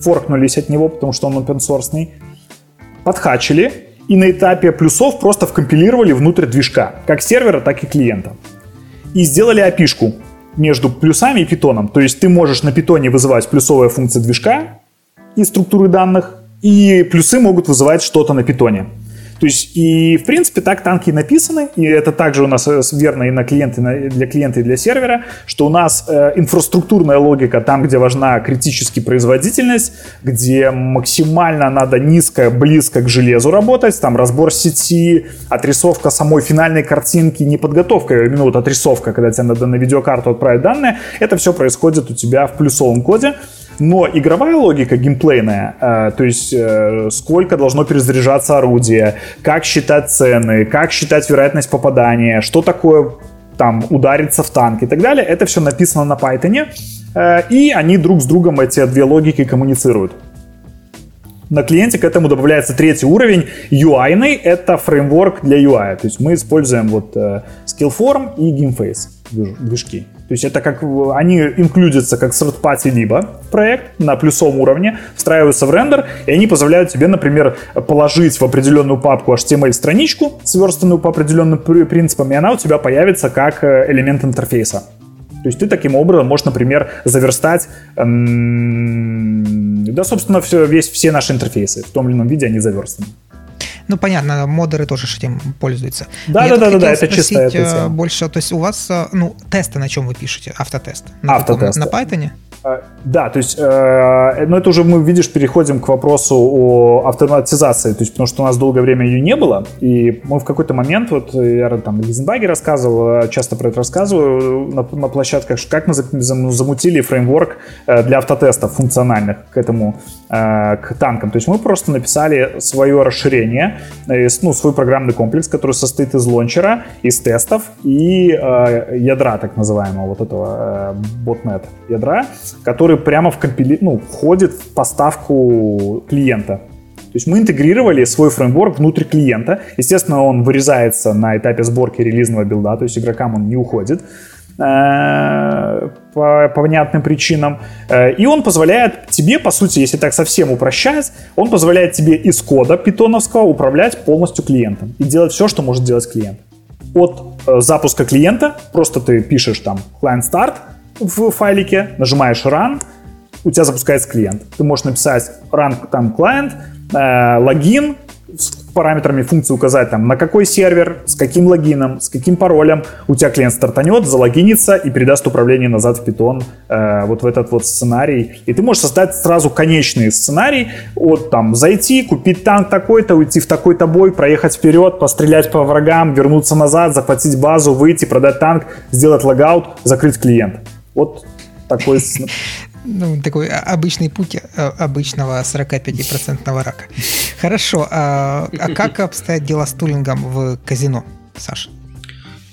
форкнулись от него, потому что он open source, подхачили, и на этапе плюсов просто вкомпилировали внутрь движка, как сервера, так и клиента. И сделали api между плюсами и питоном. То есть ты можешь на питоне вызывать плюсовая функция движка и структуры данных, и плюсы могут вызывать что-то на питоне. То есть, и, в принципе, так танки написаны, и это также у нас э, верно и на клиенты, для клиента, и для сервера, что у нас э, инфраструктурная логика там, где важна критически производительность, где максимально надо низко, близко к железу работать, там разбор сети, отрисовка самой финальной картинки, не подготовка, а именно вот отрисовка, когда тебе надо на видеокарту отправить данные, это все происходит у тебя в плюсовом коде, но игровая логика геймплейная, э, то есть э, сколько должно перезаряжаться орудие, как считать цены, как считать вероятность попадания, что такое там удариться в танк и так далее, это все написано на Python, э, и они друг с другом эти две логики коммуницируют. На клиенте к этому добавляется третий уровень UI, это фреймворк для UI. То есть мы используем вот э, Skillform и GameFace движки. То есть это как они инклюдятся как third party либо проект на плюсовом уровне, встраиваются в рендер, и они позволяют тебе, например, положить в определенную папку HTML-страничку, сверстанную по определенным принципам, и она у тебя появится как э, элемент интерфейса. То есть ты таким образом можешь, например, заверстать, эм, да, собственно, все, весь, все наши интерфейсы в том или ином виде они заверстаны. Ну, понятно, модеры тоже этим пользуются. Да, да, да, да, да, это чисто это больше, то есть у вас, э, ну, тесты на чем вы пишете? Автотест? На Автотест. на Python? А, да, то есть, э, но это уже мы, видишь, переходим к вопросу о автоматизации, то есть, потому что у нас долгое время ее не было, и мы в какой-то момент, вот я там Гизенбаге рассказывал, часто про это рассказываю на, на площадках, как мы замутили фреймворк э, для автотестов функциональных к этому, э, к танкам. То есть мы просто написали свое расширение, ну, свой программный комплекс, который состоит из лончера, из тестов и ядра, так называемого, вот этого ботнет ядра, который прямо в компили... ну, входит в поставку клиента. То есть мы интегрировали свой фреймворк внутрь клиента. Естественно, он вырезается на этапе сборки релизного билда, то есть игрокам он не уходит э, по, по понятным причинам. Э, и он позволяет тебе, по сути, если так совсем упрощать, он позволяет тебе из кода питоновского управлять полностью клиентом и делать все, что может делать клиент. От э, запуска клиента, просто ты пишешь там client start, в файлике, нажимаешь Run, у тебя запускается клиент. Ты можешь написать Run там client, э, логин, параметрами функции указать, там, на какой сервер, с каким логином, с каким паролем у тебя клиент стартанет, залогинится и передаст управление назад в Python э, вот в этот вот сценарий. И ты можешь создать сразу конечный сценарий, вот там зайти, купить танк такой-то, уйти в такой-то бой, проехать вперед, пострелять по врагам, вернуться назад, захватить базу, выйти, продать танк, сделать логаут, закрыть клиент. Вот такой ну, такой обычный путь э, обычного 45% рака. Хорошо, а, а как обстоят дела с тулингом в казино, Саша?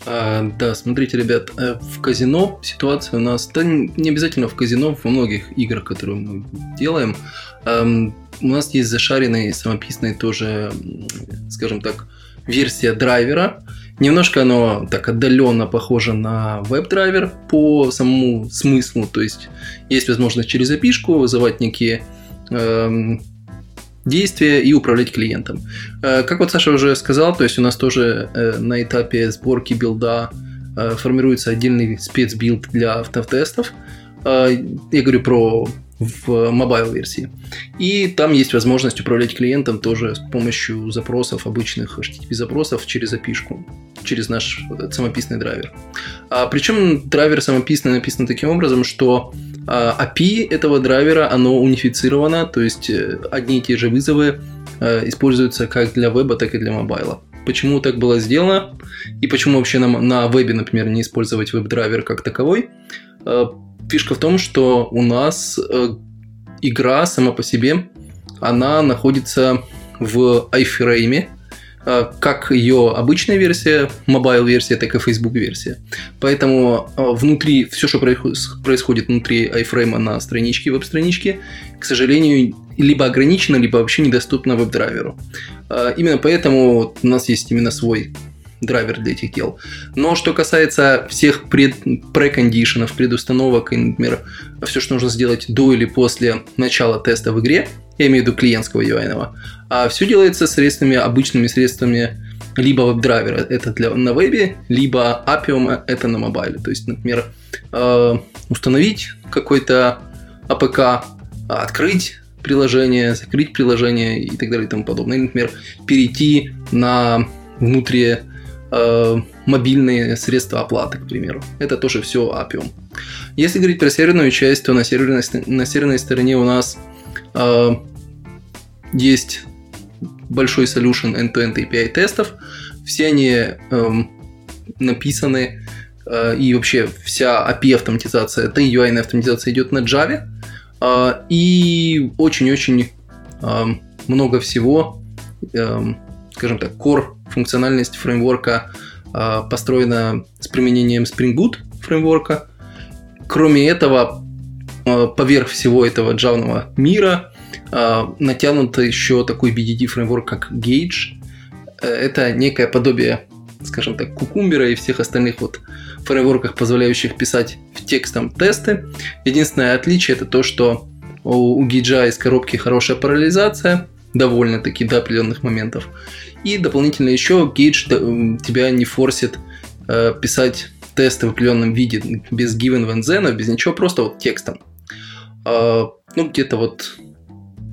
А, да, смотрите, ребят, э, в казино ситуация у нас, да не обязательно в казино, во многих играх, которые мы делаем, эм, у нас есть зашаренный, самописный тоже, скажем так, версия драйвера, Немножко оно так отдаленно похоже на веб-драйвер по самому смыслу, то есть есть возможность через API вызывать некие эм, действия и управлять клиентом. Э, как вот Саша уже сказал, то есть у нас тоже э, на этапе сборки билда э, формируется отдельный спецбилд для автотестов. Э, я говорю про в mobile версии. И там есть возможность управлять клиентом тоже с помощью запросов, обычных HTTP запросов через API, через наш самописный драйвер. А, причем драйвер самописный написан таким образом, что а, API этого драйвера, оно унифицировано, то есть э, одни и те же вызовы а, используются как для веба, так и для мобайла. Почему так было сделано и почему вообще нам на вебе, например, не использовать веб-драйвер как таковой? А, фишка в том, что у нас э, игра сама по себе, она находится в iFrame, э, как ее обычная версия, mobile версия, так и Facebook версия. Поэтому э, внутри, все, что происходит внутри iFrame на страничке, веб-страничке, к сожалению, либо ограничено, либо вообще недоступно веб-драйверу. Именно поэтому у нас есть именно свой драйвер для этих дел. Но что касается всех пред, прекондишенов, предустановок, и, например, все, что нужно сделать до или после начала теста в игре, я имею в виду клиентского UI, а все делается средствами, обычными средствами либо веб-драйвера, это для, на вебе, либо Appium, это на мобайле. То есть, например, э, установить какой-то APK, открыть приложение, закрыть приложение и так далее и тому подобное. Или, например, перейти на внутри э, мобильные средства оплаты, к примеру. Это тоже все Appium. Если говорить про серверную часть, то на серверной, на серверной стороне у нас э, есть большой solution end-to-end API тестов. Все они э, написаны э, и вообще вся API автоматизация, и UI автоматизация идет на Java. Э, и очень-очень э, много всего, э, скажем так, core функциональность фреймворка э, построена с применением Spring Boot фреймворка. Кроме этого, э, поверх всего этого джавного мира э, натянут еще такой BDD фреймворк, как Gauge. Это некое подобие, скажем так, кукумбера и всех остальных вот фреймворках, позволяющих писать в текстом тесты. Единственное отличие это то, что у Gauge из коробки хорошая параллелизация, довольно-таки до определенных моментов. И дополнительно еще Gage тебя не форсит э, писать тесты в определенном виде, без given when без ничего, просто вот текстом. Э, ну, где-то вот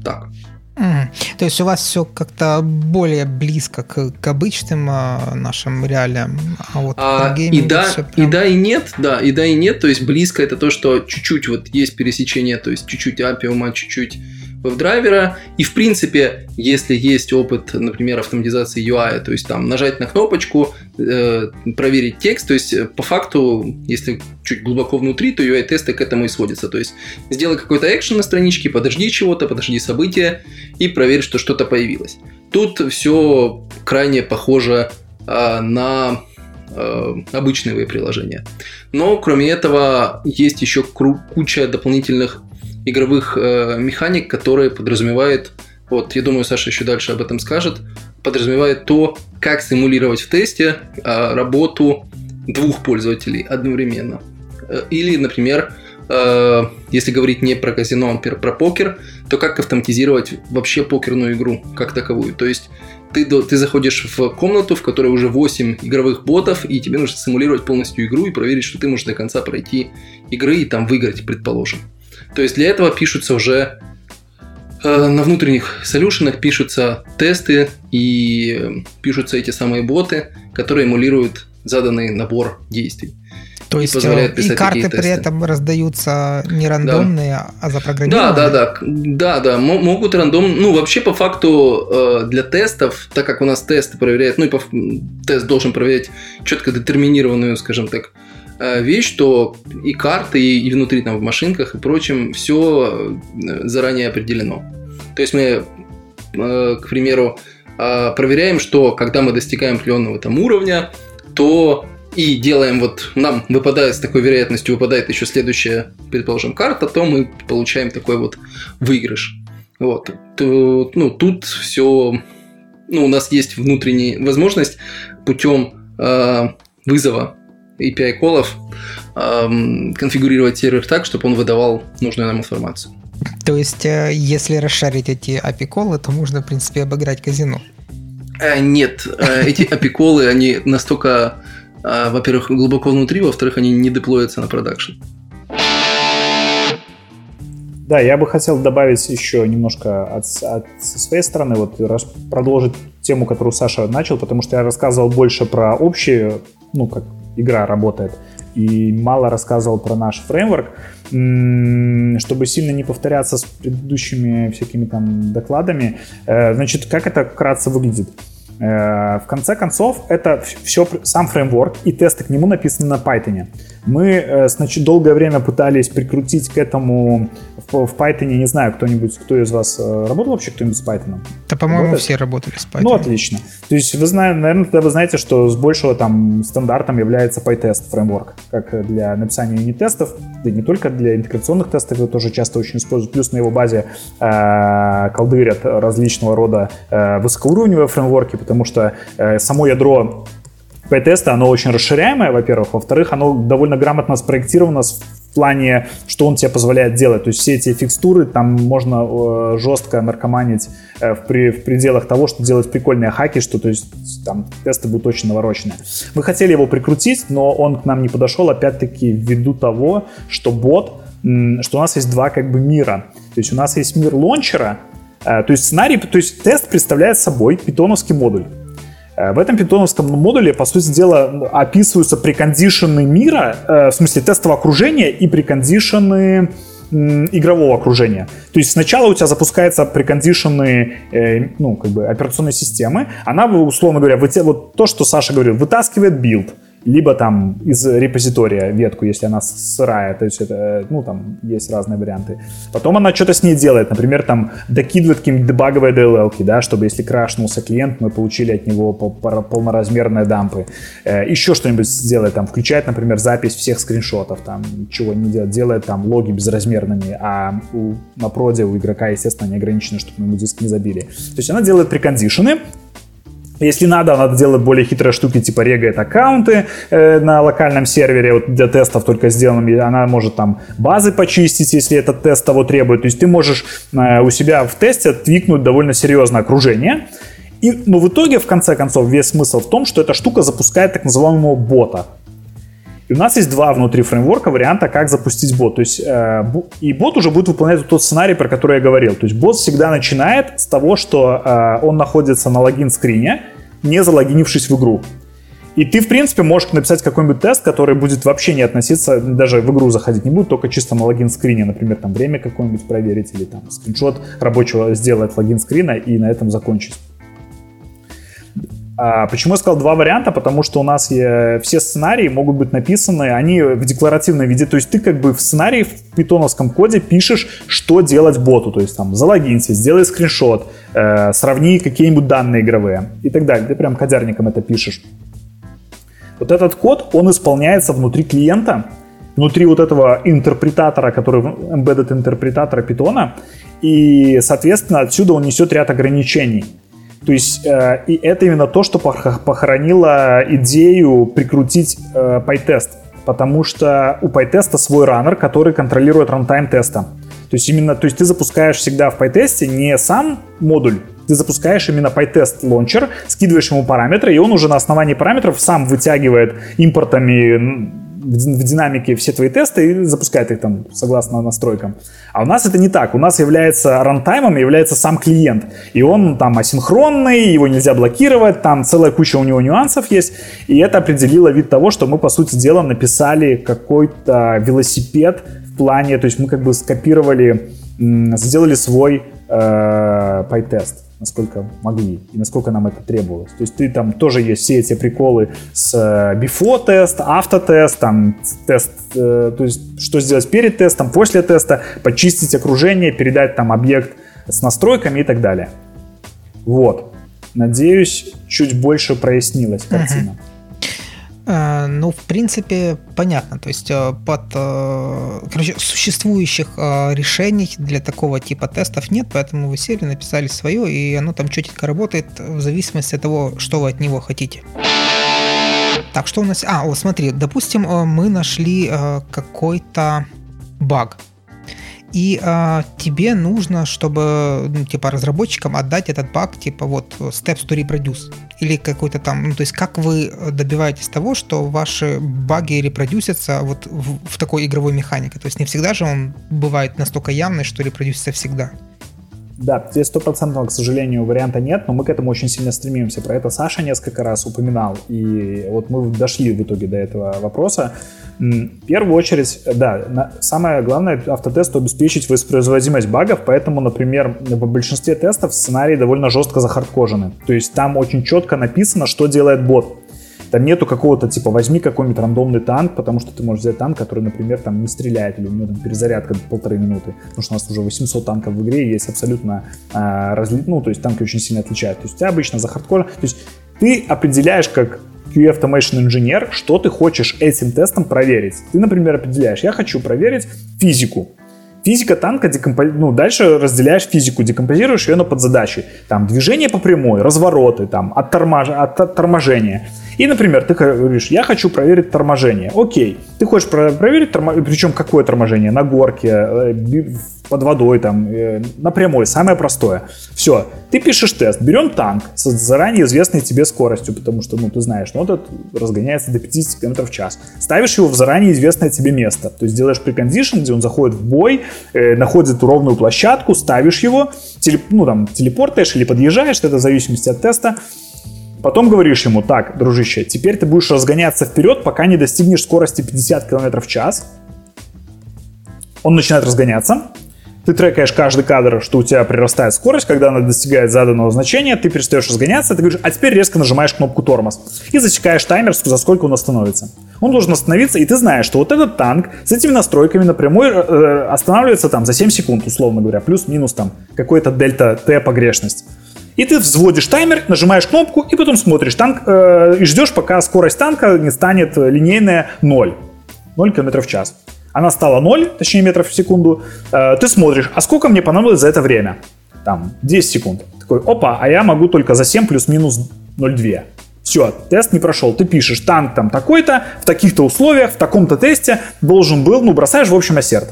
так. Mm. То есть у вас все как-то более близко к, к обычным а, нашим реалиям, а вот а, и да, прям... и да, и нет, да, и да, и нет. То есть близко это то, что чуть-чуть вот есть пересечение, то есть чуть-чуть апиума, чуть-чуть веб-драйвера. И, в принципе, если есть опыт, например, автоматизации UI, то есть там нажать на кнопочку, э, проверить текст, то есть по факту, если чуть глубоко внутри, то UI-тесты к этому и сводятся. То есть сделай какой-то экшен на страничке, подожди чего-то, подожди события и проверь, что что-то появилось. Тут все крайне похоже э, на э, обычные веб-приложения. Но кроме этого есть еще куча дополнительных игровых э, механик, которые подразумевают, вот я думаю, Саша еще дальше об этом скажет, подразумевает то, как симулировать в тесте э, работу двух пользователей одновременно. Э, или, например, э, если говорить не про казино, а про покер, то как автоматизировать вообще покерную игру как таковую. То есть ты, ты заходишь в комнату, в которой уже 8 игровых ботов, и тебе нужно симулировать полностью игру и проверить, что ты можешь до конца пройти игры и там выиграть, предположим. То есть для этого пишутся уже э, на внутренних солюшенах пишутся тесты и пишутся эти самые боты, которые эмулируют заданный набор действий. То есть э, и карты при этом раздаются не рандомные, да. а запрограммированные? Да, да, да. Да, да, могут рандом... Ну, вообще, по факту, э, для тестов, так как у нас тесты проверяют, ну, и по... тест должен проверять четко детерминированную, скажем так, э, вещь, то и карты, и внутри там в машинках и прочем все заранее определено. То есть мы, к примеру, проверяем, что когда мы достигаем определенного там уровня, то и делаем вот, нам выпадает с такой вероятностью, выпадает еще следующая, предположим, карта, то мы получаем такой вот выигрыш. Вот. То, ну, тут все, ну, у нас есть внутренняя возможность путем э, вызова API-колов э, конфигурировать сервер так, чтобы он выдавал нужную нам информацию. То есть, э, если расшарить эти API-колы, то можно, в принципе, обыграть казино? Э, нет, э, эти API-колы, они настолько а, во-первых, глубоко внутри, во-вторых, они не деплоятся на продакшн. Да, я бы хотел добавить еще немножко от, от своей стороны, вот продолжить тему, которую Саша начал, потому что я рассказывал больше про общие, ну, как игра работает, и мало рассказывал про наш фреймворк, чтобы сильно не повторяться с предыдущими всякими там докладами. Э, значит, как это вкратце выглядит? Э, в конце концов, это все, сам фреймворк и тесты к нему написаны на Python. Мы э, значит, долгое время пытались прикрутить к этому в, в Python, не знаю, кто-нибудь, кто из вас э, работал вообще кто-нибудь с Python? Да, по-моему, Работает? все работали с Python. Ну, отлично. То есть вы знаете, наверное, тогда вы знаете, что с большего там стандартом является PyTest фреймворк, как для написания юнит-тестов, да и не только для интеграционных тестов, его тоже часто очень используют. Плюс на его базе э, колдырят различного рода э, высокоуровневые фреймворки, потому что э, само ядро PyTest, оно очень расширяемое, во-первых. Во-вторых, оно довольно грамотно спроектировано в плане, что он тебе позволяет делать. То есть все эти фикстуры, там можно э, жестко наркоманить э, в, пределах того, что делать прикольные хаки, что то есть там тесты будут очень навороченные. Мы хотели его прикрутить, но он к нам не подошел, опять-таки, ввиду того, что бот, что у нас есть два как бы мира. То есть у нас есть мир лончера, то есть сценарий, то есть тест представляет собой питоновский модуль. Э, в этом питоновском модуле, по сути дела, описываются прекондишены мира, э, в смысле тестового окружения и прекондишены игрового окружения. То есть сначала у тебя запускается прекондишены, э, ну, как бы операционной системы, она, условно говоря, вот то, что Саша говорил, вытаскивает билд, либо там из репозитория ветку, если она сырая, то есть это, ну, там есть разные варианты. Потом она что-то с ней делает, например, там докидывает какие-нибудь дебаговые DLL, да, чтобы если крашнулся клиент, мы получили от него полноразмерные дампы. Э, еще что-нибудь сделает, там, включает, например, запись всех скриншотов, там, чего не делает, делает там логи безразмерными, а у, на проде у игрока, естественно, не ограничено, чтобы мы ему диск не забили. То есть она делает прекондишены, если надо, надо делать более хитрые штуки, типа регает аккаунты э, на локальном сервере, вот для тестов только сделанными. Она может там базы почистить, если этот тест того требует. То есть ты можешь э, у себя в тесте твикнуть довольно серьезное окружение. И, но в итоге, в конце концов, весь смысл в том, что эта штука запускает так называемого бота. И у нас есть два внутри фреймворка варианта, как запустить бот. То есть, э, и бот уже будет выполнять тот сценарий, про который я говорил. То есть бот всегда начинает с того, что э, он находится на логин-скрине, не залогинившись в игру. И ты, в принципе, можешь написать какой-нибудь тест, который будет вообще не относиться, даже в игру заходить не будет, только чисто на логин-скрине, например, там время какое-нибудь проверить или там скриншот рабочего сделать логин-скрина и на этом закончить. А почему я сказал два варианта? Потому что у нас все сценарии могут быть написаны, они в декларативном виде. То есть ты как бы в сценарии в питоновском коде пишешь, что делать боту. То есть там залогинься, сделай скриншот, э, сравни какие-нибудь данные игровые и так далее. Ты прям кодярником это пишешь. Вот этот код, он исполняется внутри клиента, внутри вот этого интерпретатора, который embedded интерпретатора питона, и, соответственно, отсюда он несет ряд ограничений. То есть, э, и это именно то, что похоронило идею прикрутить э, PyTest. Потому что у PyTest свой раннер, который контролирует рантайм теста. То есть именно, то есть ты запускаешь всегда в PyTest не сам модуль, ты запускаешь именно PyTest лончер, скидываешь ему параметры, и он уже на основании параметров сам вытягивает импортами в динамике все твои тесты и запускает их там согласно настройкам. А у нас это не так. У нас является рантаймом является сам клиент. И он там асинхронный, его нельзя блокировать, там целая куча у него нюансов есть. И это определило вид того, что мы, по сути дела, написали какой-то велосипед в плане, то есть мы как бы скопировали, сделали свой э, PyTest насколько могли и насколько нам это требовалось. То есть ты там тоже есть все эти приколы с э, before тест, автотест, там тест, э, то есть что сделать перед тестом, после теста, почистить окружение, передать там объект с настройками и так далее. Вот. Надеюсь, чуть больше прояснилась картина. Uh-huh. Э, ну, в принципе, понятно. То есть э, под э, короче, существующих решений для такого типа тестов нет, поэтому вы сели, написали свое, и оно там четенько работает в зависимости от того, что вы от него хотите. Так, что у нас... А, вот смотри, допустим, мы нашли какой-то баг и а, тебе нужно, чтобы, ну, типа, разработчикам отдать этот баг, типа, вот, steps to reproduce, или какой-то там, ну, то есть, как вы добиваетесь того, что ваши баги репродюсятся вот в, в такой игровой механике, то есть, не всегда же он бывает настолько явный, что репродюсится всегда. Да, здесь стопроцентного, к сожалению, варианта нет, но мы к этому очень сильно стремимся. Про это Саша несколько раз упоминал, и вот мы дошли в итоге до этого вопроса. В первую очередь, да, самое главное автотесту обеспечить воспроизводимость багов, поэтому, например, в большинстве тестов сценарии довольно жестко захардкожены. То есть там очень четко написано, что делает бот. Там нету какого-то типа возьми какой-нибудь рандомный танк, потому что ты можешь взять танк, который, например, там не стреляет, или у него там перезарядка полторы минуты. Потому что у нас уже 800 танков в игре, и есть абсолютно э, разли... ну, то есть танки очень сильно отличают. То есть тебя обычно за хардкор, то есть ты определяешь как QA Automation инженер, что ты хочешь этим тестом проверить. Ты, например, определяешь, я хочу проверить физику. Физика танка, декомпоз... ну, дальше разделяешь физику, декомпозируешь ее на подзадачи. Там движение по прямой, развороты, там, отторможение. От, от торможения. И, например, ты говоришь, я хочу проверить торможение. Окей, ты хочешь проверить торможение, причем какое торможение? На горке, э, под водой, там, э, на прямой, самое простое. Все, ты пишешь тест, берем танк с заранее известной тебе скоростью, потому что, ну, ты знаешь, ну, этот разгоняется до 50 км в час. Ставишь его в заранее известное тебе место, то есть делаешь прекондишн, где он заходит в бой, э, находит ровную площадку, ставишь его, телеп, ну, там, телепортаешь или подъезжаешь, это в зависимости от теста, Потом говоришь ему, так, дружище, теперь ты будешь разгоняться вперед, пока не достигнешь скорости 50 км в час. Он начинает разгоняться. Ты трекаешь каждый кадр, что у тебя прирастает скорость, когда она достигает заданного значения, ты перестаешь разгоняться, ты говоришь, а теперь резко нажимаешь кнопку тормоз и засекаешь таймер, за сколько он остановится. Он должен остановиться, и ты знаешь, что вот этот танк с этими настройками напрямую э, останавливается там за 7 секунд, условно говоря, плюс-минус там какой-то дельта Т погрешность. И ты взводишь таймер, нажимаешь кнопку и потом смотришь танк э, и ждешь, пока скорость танка не станет линейная 0. 0 км в час. Она стала 0, точнее метров в секунду. Э, ты смотришь, а сколько мне понадобилось за это время? Там, 10 секунд. Такой, опа, а я могу только за 7 плюс-минус 0,2. Все, тест не прошел. Ты пишешь, танк там такой-то, в таких-то условиях, в таком-то тесте должен был, ну, бросаешь в общем ассерт.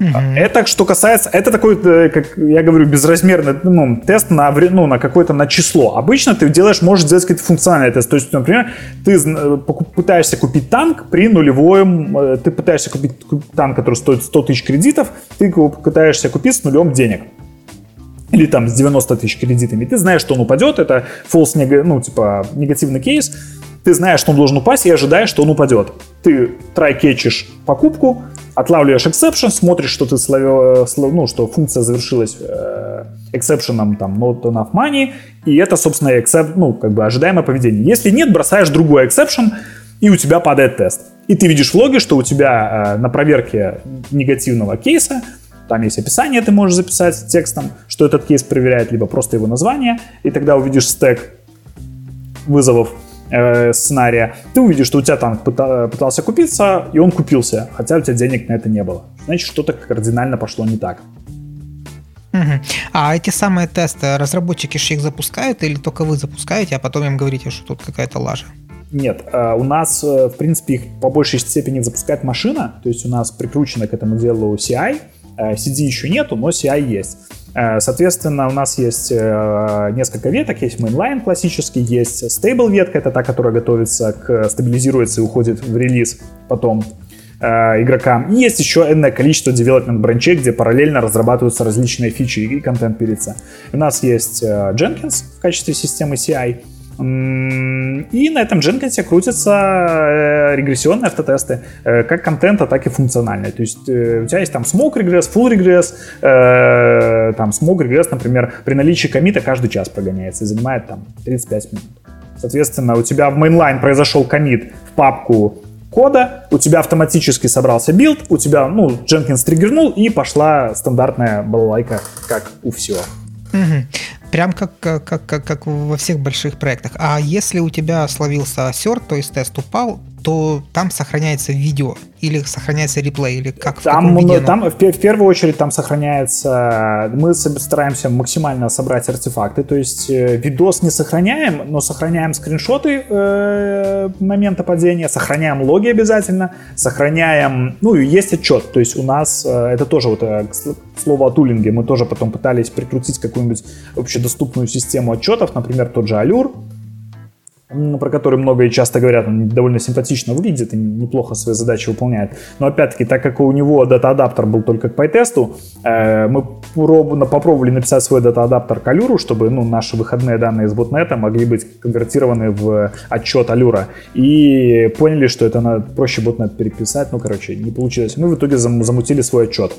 Угу. Это что касается, это такой, э, как я говорю, безразмерный ну, тест на, ну, на какое-то на число. Обычно ты делаешь, можешь сделать какой-то функциональный тест. То есть, например, ты э, пытаешься купить танк при нулевом, э, ты пытаешься купить танк, который стоит 100 тысяч кредитов, ты пытаешься купить с нулем денег или там с 90 тысяч кредитами, ты знаешь, что он упадет, это false, ну, типа, негативный кейс, ты знаешь, что он должен упасть и ожидаешь, что он упадет. Ты трай-кетчишь покупку, отлавливаешь exception, смотришь, что ты словил, ну, что функция завершилась э, exception там not enough money, и это, собственно, except, ну, как бы ожидаемое поведение. Если нет, бросаешь другой exception, и у тебя падает тест. И ты видишь в логе, что у тебя э, на проверке негативного кейса там есть описание, ты можешь записать текстом, что этот кейс проверяет, либо просто его название, и тогда увидишь стек вызовов э, сценария, ты увидишь, что у тебя танк пыта, пытался купиться, и он купился, хотя у тебя денег на это не было. Значит, что-то кардинально пошло не так. Угу. А эти самые тесты, разработчики же их запускают или только вы запускаете, а потом им говорите, что тут какая-то лажа? Нет, э, у нас, э, в принципе, их по большей степени запускает машина, то есть у нас прикручено к этому делу CI, CD еще нету, но CI есть. Э, соответственно, у нас есть э, несколько веток. Есть mainline классический, есть stable ветка, это та, которая готовится, к, стабилизируется и уходит в релиз потом э, игрокам. И есть еще энное количество development бранчей, где параллельно разрабатываются различные фичи и контент пилится. У нас есть Jenkins в качестве системы CI, и на этом Jenkins крутятся э, регрессионные автотесты, э, как контента, так и функциональные. То есть э, у тебя есть там smoke regress, full regress, там smoke regress, например, при наличии комита каждый час прогоняется и занимает там 35 минут. Соответственно, у тебя в mainline произошел комит в папку кода, у тебя автоматически собрался билд, у тебя, ну, Jenkins триггернул, и пошла стандартная балалайка, как у всего. Угу. Прям как, как, как, как во всех больших проектах. А если у тебя словился assert, то есть тест упал, то там сохраняется видео или сохраняется реплей, или как там, в ну, там в, в первую очередь там сохраняется, мы стараемся максимально собрать артефакты, то есть э, видос не сохраняем, но сохраняем скриншоты э, момента падения, сохраняем логи обязательно, сохраняем, ну и есть отчет, то есть у нас э, это тоже вот э, слово о тулинге, мы тоже потом пытались прикрутить какую-нибудь общедоступную систему отчетов, например, тот же Allure, про который много и часто говорят, он довольно симпатично выглядит и неплохо свои задачи выполняет. Но опять-таки, так как у него дата-адаптер был только к PyTest, э, мы попробовали написать свой дата-адаптер к Allure, чтобы ну, наши выходные данные из ботнета могли быть конвертированы в отчет Allure. И поняли, что это надо проще ботнет переписать. Ну, короче, не получилось. Мы в итоге замутили свой отчет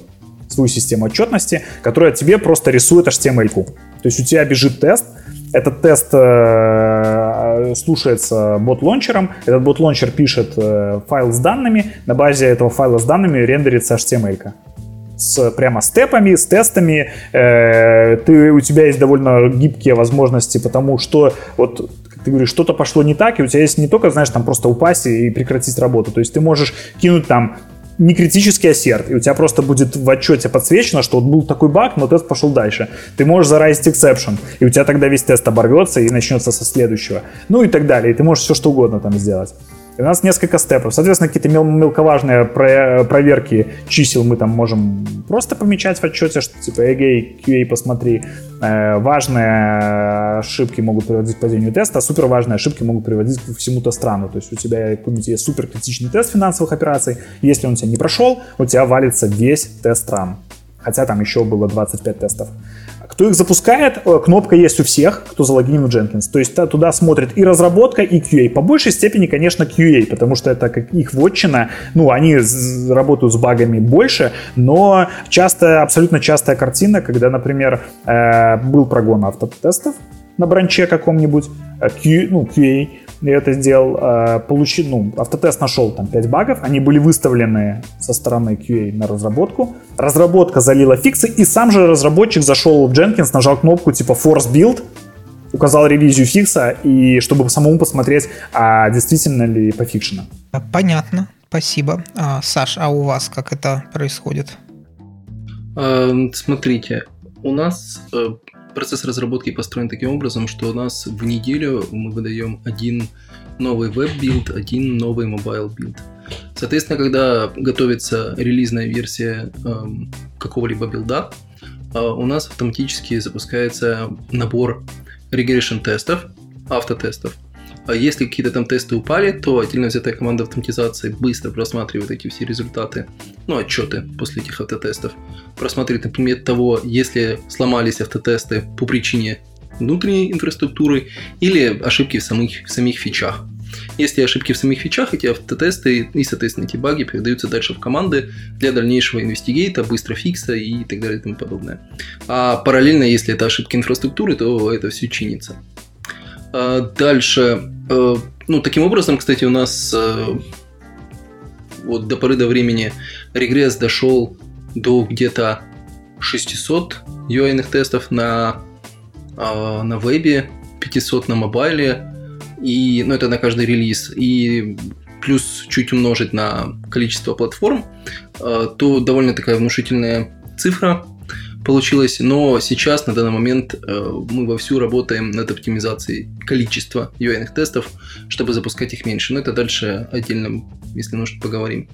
свою систему отчетности, которая тебе просто рисует HTML-ку. То есть у тебя бежит тест, этот тест э, слушается бот-лончером. Этот бот-лончер пишет э, файл с данными. На базе этого файла с данными рендерится HTML. -ка. С, прямо степами, с тестами. Э, ты, у тебя есть довольно гибкие возможности, потому что вот ты говоришь, что-то пошло не так, и у тебя есть не только, знаешь, там просто упасть и прекратить работу. То есть ты можешь кинуть там не критический ассерт, и у тебя просто будет в отчете подсвечено, что вот был такой баг, но тест пошел дальше. Ты можешь заразить exception, и у тебя тогда весь тест оборвется и начнется со следующего. Ну и так далее. И ты можешь все что угодно там сделать. У нас несколько степов. Соответственно, какие-то мел- мелковажные про- проверки чисел мы там можем просто помечать в отчете, что типа, эгей, QA, посмотри. Э, важные ошибки могут приводить к падению теста, а супер важные ошибки могут приводить к всему тест-рану. То есть у тебя какой-нибудь супер критичный тест финансовых операций, если он у тебя не прошел, у тебя валится весь тест-ран. Хотя там еще было 25 тестов. Кто их запускает, э, кнопка есть у всех, кто залогинен в Jenkins. То есть туда смотрит и разработка, и QA. По большей степени, конечно, QA, потому что это как их вотчина. Ну, они работают с багами больше, но часто, абсолютно частая картина, когда, например, э, был прогон автотестов на бранче каком-нибудь, э, Q, ну, QA, я это сделал, э, получил, ну, автотест нашел там 5 багов, они были выставлены со стороны QA на разработку, разработка залила фиксы, и сам же разработчик зашел в Jenkins, нажал кнопку типа force build, указал ревизию фикса, и чтобы самому посмотреть, а действительно ли пофикшено. Понятно, спасибо. А, Саш, а у вас как это происходит? Эм, смотрите, у нас э, Процесс разработки построен таким образом, что у нас в неделю мы выдаем один новый веб-билд, один новый mobile-билд. Соответственно, когда готовится релизная версия эм, какого-либо билда, э, у нас автоматически запускается набор regression тестов, автотестов, если какие-то там тесты упали, то отдельно взятая команда автоматизации быстро просматривает эти все результаты, ну, отчеты после этих автотестов. Просматривает, например, того, если сломались автотесты по причине внутренней инфраструктуры или ошибки в самих, в самих фичах. Если ошибки в самих фичах, эти автотесты и, соответственно, эти баги передаются дальше в команды для дальнейшего инвестигейта, быстро фикса и так далее и тому подобное. А параллельно, если это ошибки инфраструктуры, то это все чинится. А, дальше. Э, ну, таким образом, кстати, у нас э, вот до поры до времени регресс дошел до где-то 600 UI тестов на, а, на вебе, 500 на мобайле, и, ну, это на каждый релиз, и плюс чуть умножить на количество платформ, э, то довольно такая внушительная цифра получилось, но сейчас, на данный момент, э, мы вовсю работаем над оптимизацией количества ui тестов, чтобы запускать их меньше. Но это дальше отдельно, если нужно, поговорим.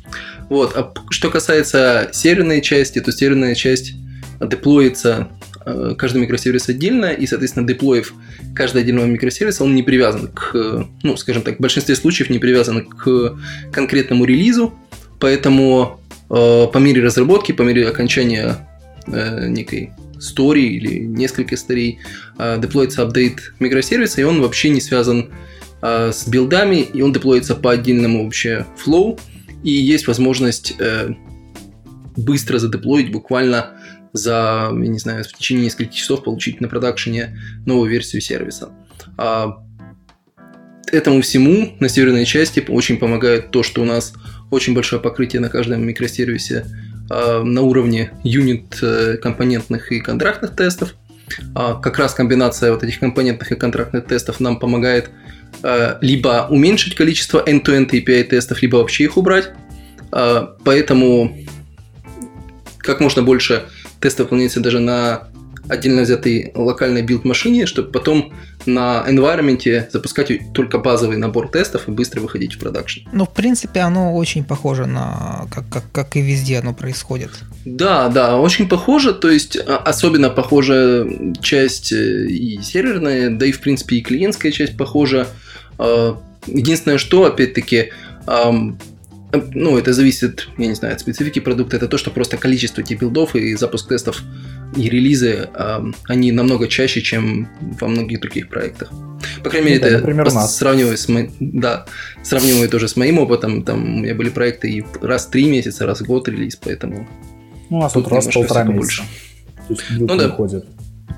Вот. А что касается серверной части, то серверная часть деплоится э, каждый микросервис отдельно, и, соответственно, деплоив каждый отдельного микросервиса, он не привязан к, ну, скажем так, в большинстве случаев не привязан к конкретному релизу, поэтому э, по мере разработки, по мере окончания э, некой стори или несколько историй э, деплоится апдейт микросервиса, и он вообще не связан э, с билдами, и он деплоится по отдельному вообще флоу, и есть возможность э, быстро задеплоить буквально за, я не знаю, в течение нескольких часов получить на продакшене новую версию сервиса. А, этому всему на северной части очень помогает то, что у нас очень большое покрытие на каждом микросервисе на уровне юнит э, и контрактных тестов. А, как раз комбинация вот этих компонентных и контрактных тестов нам помогает а, либо уменьшить количество end-to-end API тестов, либо вообще их убрать. А, поэтому как можно больше тестов выполняется даже на отдельно взятой локальной билд-машине, чтобы потом на environment запускать только базовый набор тестов и быстро выходить в продакшн. Ну, в принципе, оно очень похоже на как, как, как и везде оно происходит. Да, да, очень похоже, то есть а, особенно похожа часть э, и серверная, да и в принципе и клиентская часть похожа. А, единственное, что, опять-таки, ну, это зависит, я не знаю, от специфики продукта, это то, что просто количество этих билдов и запуск тестов и релизы, э, они намного чаще, чем во многих других проектах. По крайней мере, ну, да, это например, сравниваю с моим, да, сравниваю тоже с моим опытом, там у меня были проекты и раз в три месяца, раз в год релиз, поэтому ну, у нас тут раз в полтора месяца. Больше. То есть ну, да. выходит.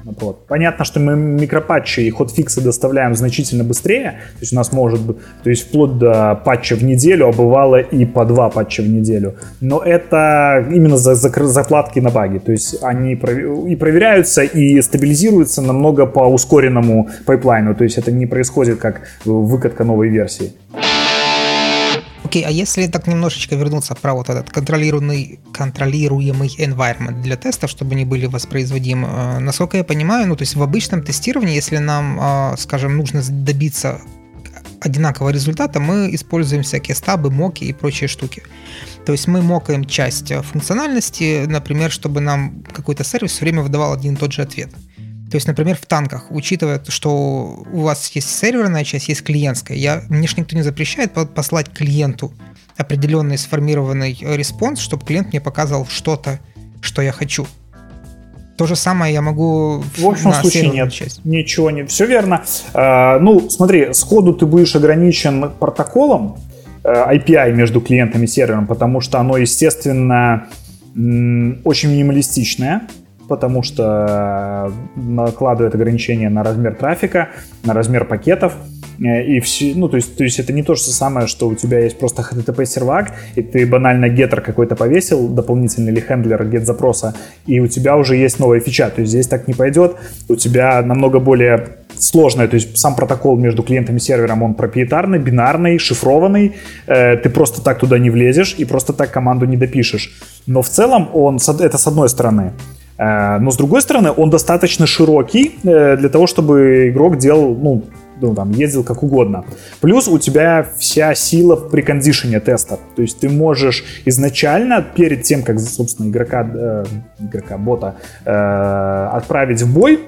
Вот. Понятно, что мы микропатчи и хотфиксы доставляем значительно быстрее. То есть у нас может быть, то есть вплоть до патча в неделю, а бывало и по два патча в неделю. Но это именно за, за закладки на баги. То есть они и проверяются, и стабилизируются намного по ускоренному пайплайну. То есть это не происходит как выкатка новой версии. Окей, а если так немножечко вернуться про вот этот контролируемый, контролируемый environment для тестов, чтобы они были воспроизводимы, э, насколько я понимаю, ну то есть в обычном тестировании, если нам, э, скажем, нужно добиться одинакового результата, мы используем всякие стабы, моки и прочие штуки. То есть мы мокаем часть функциональности, например, чтобы нам какой-то сервис все время выдавал один и тот же ответ. То есть, например, в танках, учитывая, что у вас есть серверная часть, есть клиентская, я, мне же никто не запрещает послать клиенту определенный сформированный response, чтобы клиент мне показывал что-то, что я хочу. То же самое я могу в общем случае нет, часть. ничего не, все верно. А, ну, смотри, сходу ты будешь ограничен протоколом API э, между клиентами и сервером, потому что оно, естественно, очень минималистичное потому что накладывает ограничения на размер трафика, на размер пакетов, э, и все, ну, то есть, то есть это не то же самое, что у тебя есть просто HTTP сервак, и ты банально геттер какой-то повесил, дополнительный или хендлер get запроса, и у тебя уже есть новая фича, то есть здесь так не пойдет, у тебя намного более сложная, то есть сам протокол между клиентом и сервером, он проприетарный, бинарный, шифрованный, э, ты просто так туда не влезешь и просто так команду не допишешь. Но в целом он, это с одной стороны. Э, но с другой стороны, он достаточно широкий э, для того, чтобы игрок делал, ну, ну, там, ездил как угодно. Плюс у тебя вся сила в прекондишене теста. То есть ты можешь изначально, перед тем, как, собственно, игрока, э, игрока бота э, отправить в бой,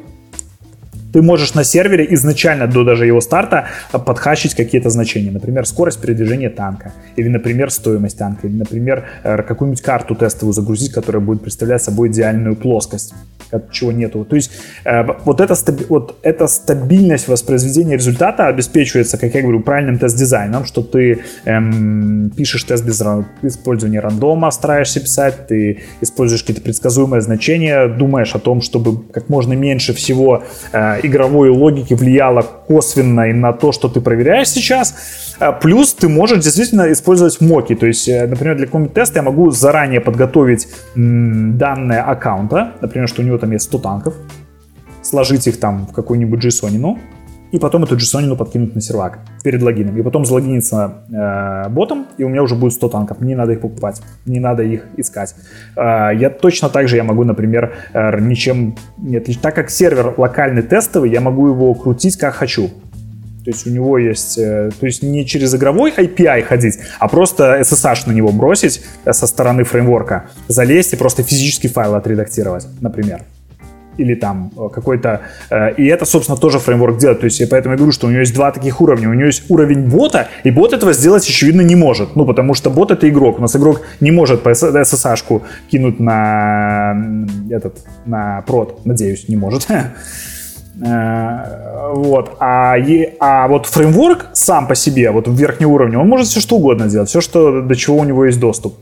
ты можешь на сервере изначально до даже его старта подхачить какие-то значения. Например, скорость передвижения танка. Или, например, стоимость танка. Или, например, э, какую-нибудь карту тестовую загрузить, которая будет представлять собой идеальную плоскость чего нету. То есть э, вот, эта, вот эта стабильность воспроизведения результата обеспечивается, как я говорю, правильным тест-дизайном, что ты эм, пишешь тест без использования рандома, стараешься писать, ты используешь какие-то предсказуемые значения, думаешь о том, чтобы как можно меньше всего э, игровой логики влияло косвенно и на то, что ты проверяешь сейчас. Э, плюс ты можешь действительно использовать моки. То есть, э, например, для какого-нибудь теста я могу заранее подготовить данные аккаунта, например, что у него там есть 100 танков, сложить их там в какую-нибудь JSON, и потом эту JSON подкинуть на сервак перед логином. И потом залогиниться э, ботом, и у меня уже будет 100 танков. Не надо их покупать, не надо их искать. Э, я точно так же я могу, например, э, ничем не отличить. Так как сервер локальный тестовый, я могу его крутить как хочу. То есть у него есть, э, то есть не через игровой API ходить, а просто SSH на него бросить э, со стороны фреймворка, залезть и просто физический файл отредактировать, например. Или там э, какой-то... Э, и это, собственно, тоже фреймворк делает. То есть, я поэтому я говорю, что у него есть два таких уровня. У него есть уровень бота, и бот этого сделать, очевидно, не может. Ну, потому что бот — это игрок. У нас игрок не может по SSH-шку кинуть на этот, на прод. Надеюсь, не может. Э, вот. А, а вот фреймворк сам по себе, вот в верхнем уровне, он может все что угодно делать, все, что, до чего у него есть доступ.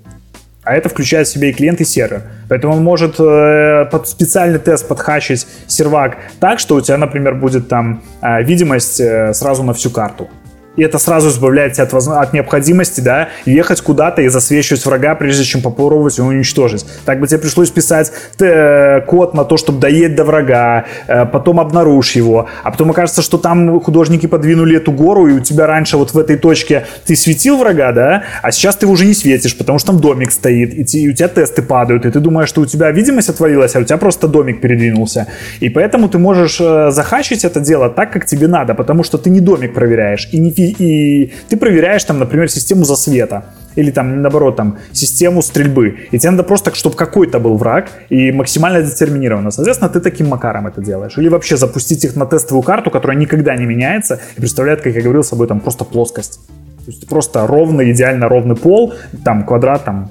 А это включает в себя и клиент, и сервер. Поэтому он может э, под специальный тест подхачить сервак так, что у тебя, например, будет там э, видимость э, сразу на всю карту и это сразу избавляет тебя от, от необходимости, да, ехать куда-то и засвечивать врага, прежде чем попробовать его уничтожить. Так бы тебе пришлось писать э, код на то, чтобы доедать до врага, э, потом обнаружь его, а потом окажется, что там художники подвинули эту гору, и у тебя раньше вот в этой точке ты светил врага, да, а сейчас ты уже не светишь, потому что там домик стоит, и, и у тебя тесты падают, и ты думаешь, что у тебя видимость отвалилась, а у тебя просто домик передвинулся. И поэтому ты можешь э, захачить это дело так, как тебе надо, потому что ты не домик проверяешь, и не, и ты проверяешь там, например, систему засвета или там, наоборот, там, систему стрельбы. И тебе надо просто, чтобы какой-то был враг и максимально детерминировано. Соответственно, ты таким макаром это делаешь. Или вообще запустить их на тестовую карту, которая никогда не меняется и представляет, как я говорил, собой там просто плоскость. То есть просто ровный, идеально ровный пол, там квадрат, там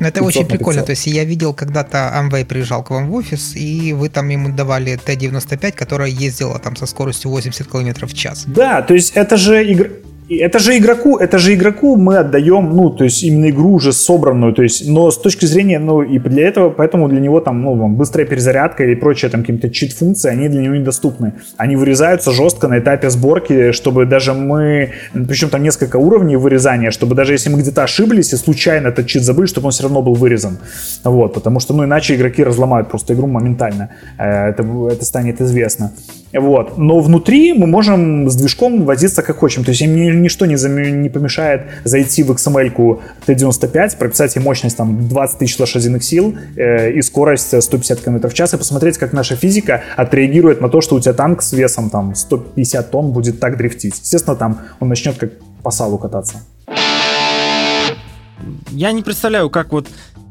ну, это очень прикольно. То есть я видел, когда-то Amway приезжал к вам в офис, и вы там ему давали Т-95, которая ездила там со скоростью 80 км в час. Да, то есть это же игра это же игроку, это же игроку мы отдаем, ну, то есть именно игру уже собранную, то есть, но с точки зрения, ну, и для этого, поэтому для него там, ну, быстрая перезарядка или прочие там какие-то чит-функции, они для него недоступны. Они вырезаются жестко на этапе сборки, чтобы даже мы, причем там несколько уровней вырезания, чтобы даже если мы где-то ошиблись и случайно этот чит забыли, чтобы он все равно был вырезан. Вот, потому что, ну, иначе игроки разломают просто игру моментально. Э, это, это станет известно. Вот. Но внутри мы можем с движком возиться как хотим. То есть им ничто не, не помешает зайти в XML-ку T95, прописать ей мощность там 20 тысяч лошадиных сил э, и скорость 150 км в час и посмотреть, как наша физика отреагирует на то, что у тебя танк с весом там 150 тонн будет так дрифтить. Естественно, там он начнет как по салу кататься. Я не представляю, как вот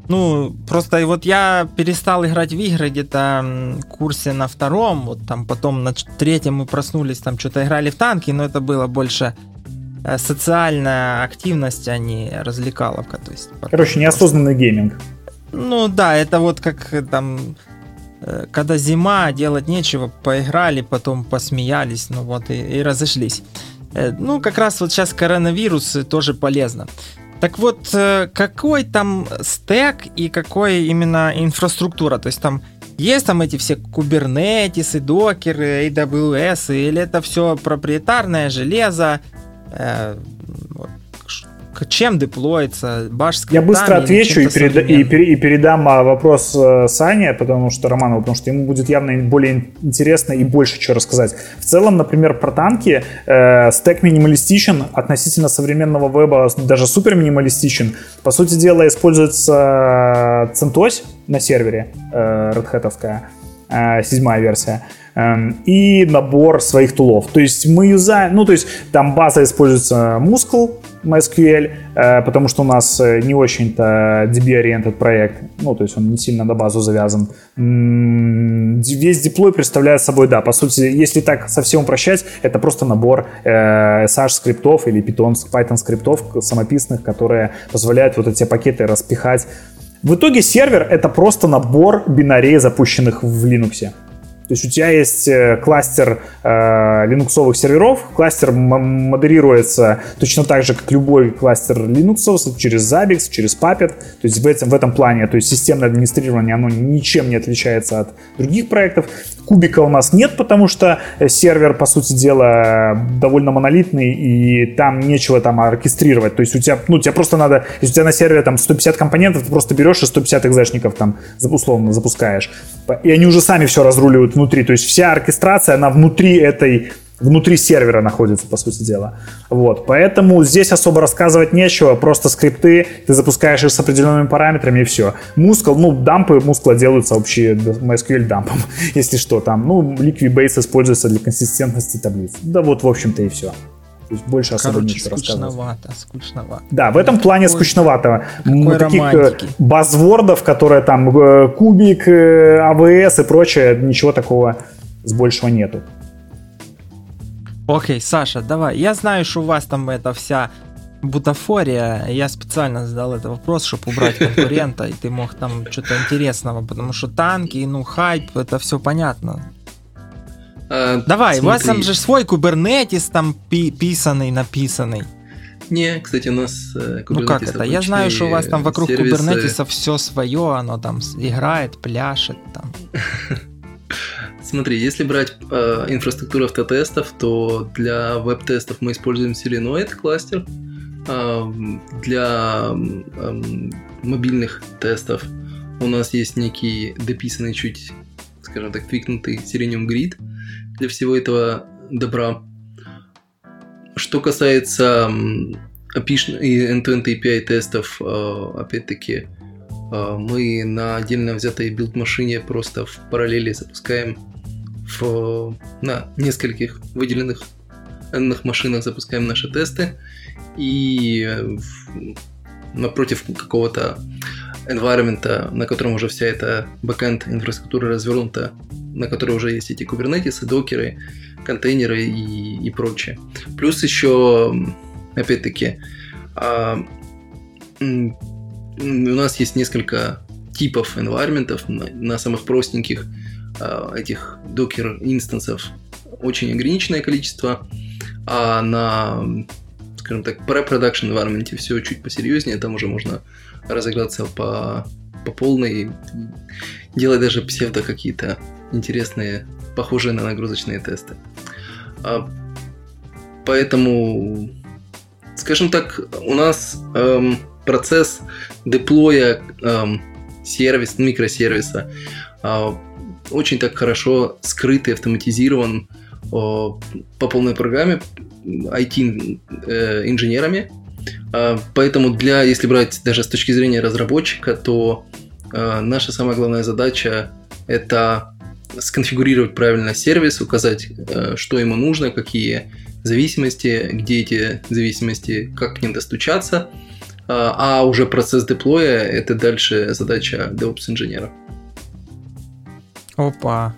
ну, просто вот я перестал играть в игры где-то курсе на втором, вот там потом на третьем мы проснулись, там что-то играли в танки, но это было больше э, социальная активность, а не развлекаловка. То есть, Короче, неосознанный гейминг. Ну да, это вот как э, там э, когда зима, делать нечего, поиграли, потом посмеялись, ну вот и, и разошлись. Ну, как раз вот сейчас коронавирус тоже полезно. Так вот, э, какой там стек и какой именно инфраструктура? То есть там есть там эти все кубернетисы, докеры, AWS, или это все проприетарное железо? Э, чем деплоится, баш Я быстро отвечу и, переда- и, пере- и передам а, вопрос э, Сане, потому что Роману, потому что ему будет явно более интересно и больше чего рассказать. В целом, например, про танки э, стек минималистичен относительно современного веба, даже супер минималистичен. По сути дела, используется CentOS на сервере, э, Red Hat, э, седьмая версия эм, и набор своих тулов. То есть мы юзаем, ну то есть там база используется Muscle, MySQL, э, потому что у нас э, не очень-то DB-ориентед проект, ну, то есть он не сильно на базу завязан. Весь деплой представляет собой, да, по сути, если так совсем упрощать, это просто набор э, скриптов или Python, Python скриптов самописных, которые позволяют вот эти пакеты распихать. В итоге сервер — это просто набор бинарей, запущенных в Linux. То есть у тебя есть э, кластер э, линуксовых серверов, кластер модерируется точно так же, как любой кластер Linux, через Zabbix, через Puppet. То есть в этом, в этом плане, то есть системное администрирование, оно ничем не отличается от других проектов. Кубика у нас нет, потому что э, сервер, по сути дела, довольно монолитный, и там нечего там оркестрировать. То есть у тебя, ну, тебе просто надо, если у тебя на сервере там 150 компонентов, ты просто берешь и 150 экзешников там условно запускаешь. И они уже сами все разруливают внутри. То есть вся оркестрация, она внутри этой внутри сервера находится, по сути дела. Вот, поэтому здесь особо рассказывать нечего, просто скрипты, ты запускаешь их с определенными параметрами и все. Мускул, ну, дампы мускула делаются общие MySQL дампом, если что там. Ну, Liquibase используется для консистентности таблиц. Да вот, в общем-то, и все. То есть больше особо Короче, нечего рассказывать. скучновато, скучновато. Да, в этом плане Какой- скучновато. Таких э, романтики. базвордов, которые там э, кубик, э, АВС и прочее, ничего такого с большего нету. Окей, Саша, давай. Я знаю, что у вас там эта вся бутафория. Я специально задал этот вопрос, чтобы убрать конкурента, и ты мог там что-то интересного, потому что танки, ну, хайп, это все понятно. А, Давай, у вас там же свой кубернетис там пи- писанный, написанный. Не, кстати, у нас э, Ну как это? Я знаю, что у вас там вокруг сервисы. кубернетиса все свое, оно там играет, пляшет там. Смотри, если брать э, инфраструктуру автотестов, то для веб-тестов мы используем Selenoid кластер. А, для м, мобильных тестов у нас есть некий дописанный чуть, скажем так, твикнутый Selenium Grid для всего этого добра. Что касается API и end-to-end API тестов, э, опять-таки, э, мы на отдельно взятой билд-машине просто в параллели запускаем в, на нескольких выделенных n машинах запускаем наши тесты и напротив какого-то environment, на котором уже вся эта backend инфраструктура развернута, на которой уже есть эти кубернетисы, докеры, контейнеры и, и прочее. Плюс еще, опять-таки, а, у нас есть несколько типов environment на, самых простеньких а, этих докер инстансов очень ограниченное количество, а на, скажем так, pre-production environment все чуть посерьезнее, там уже можно разыграться по, по полной, делать даже псевдо какие-то интересные, похожие на нагрузочные тесты. А, поэтому, скажем так, у нас эм, процесс деплоя эм, сервис, микросервиса а, очень так хорошо скрыт и автоматизирован по полной программе IT-инженерами. А, Поэтому для, если брать даже с точки зрения разработчика, то а, наша самая главная задача это сконфигурировать правильно сервис, указать, э, что ему нужно, какие зависимости, где эти зависимости, как к ним достучаться. А а уже процесс деплоя – это дальше задача DevOps-инженера. Опа.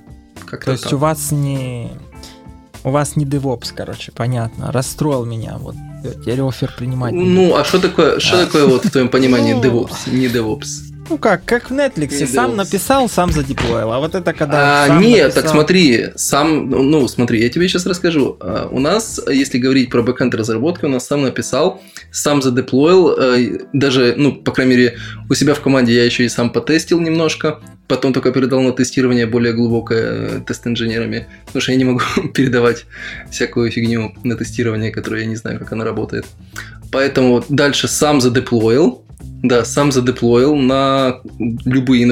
Как То есть у вас не... У вас не DevOps, короче, понятно. Расстроил меня. Вот теперь офер принимать. Ну, а что такое, что А. такое вот в твоем понимании Ну. DevOps, не DevOps? Ну как, как в Netflix, сам написал, сам задеплоил. А вот это когда А, нет, написал- так смотри, сам, ну смотри, я тебе сейчас расскажу. А, У нас, если говорить про бэкэнд разработки, у нас сам написал, сам задеплоил, э, даже, ну, по крайней мере, у себя в команде я еще и сам потестил немножко, потом только передал на тестирование более глубокое э, тест-инженерами, потому что я не могу передавать всякую фигню на тестирование, которую я не знаю, как она работает. Поэтому дальше сам задеплоил, да, сам задеплоил на любые.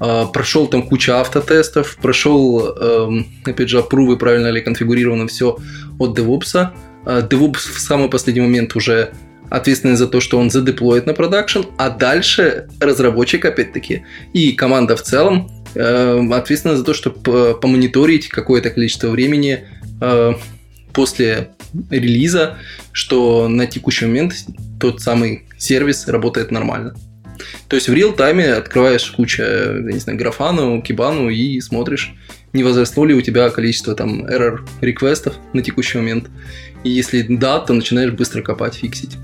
А, Прошел там куча автотестов, прошел, эм, опять же, опрувы, правильно ли конфигурировано все от DevOps. А, DevOps в самый последний момент уже ответственный за то, что он задеплоит на продакшн, а дальше разработчик, опять-таки, и команда в целом э, ответственна за то, чтобы помониторить какое-то количество времени э, после релиза, что на текущий момент тот самый сервис работает нормально. То есть в реал-тайме открываешь кучу, я не знаю, графану, кибану и смотришь, не возросло ли у тебя количество там error реквестов на текущий момент. И если да, то начинаешь быстро копать, фиксить.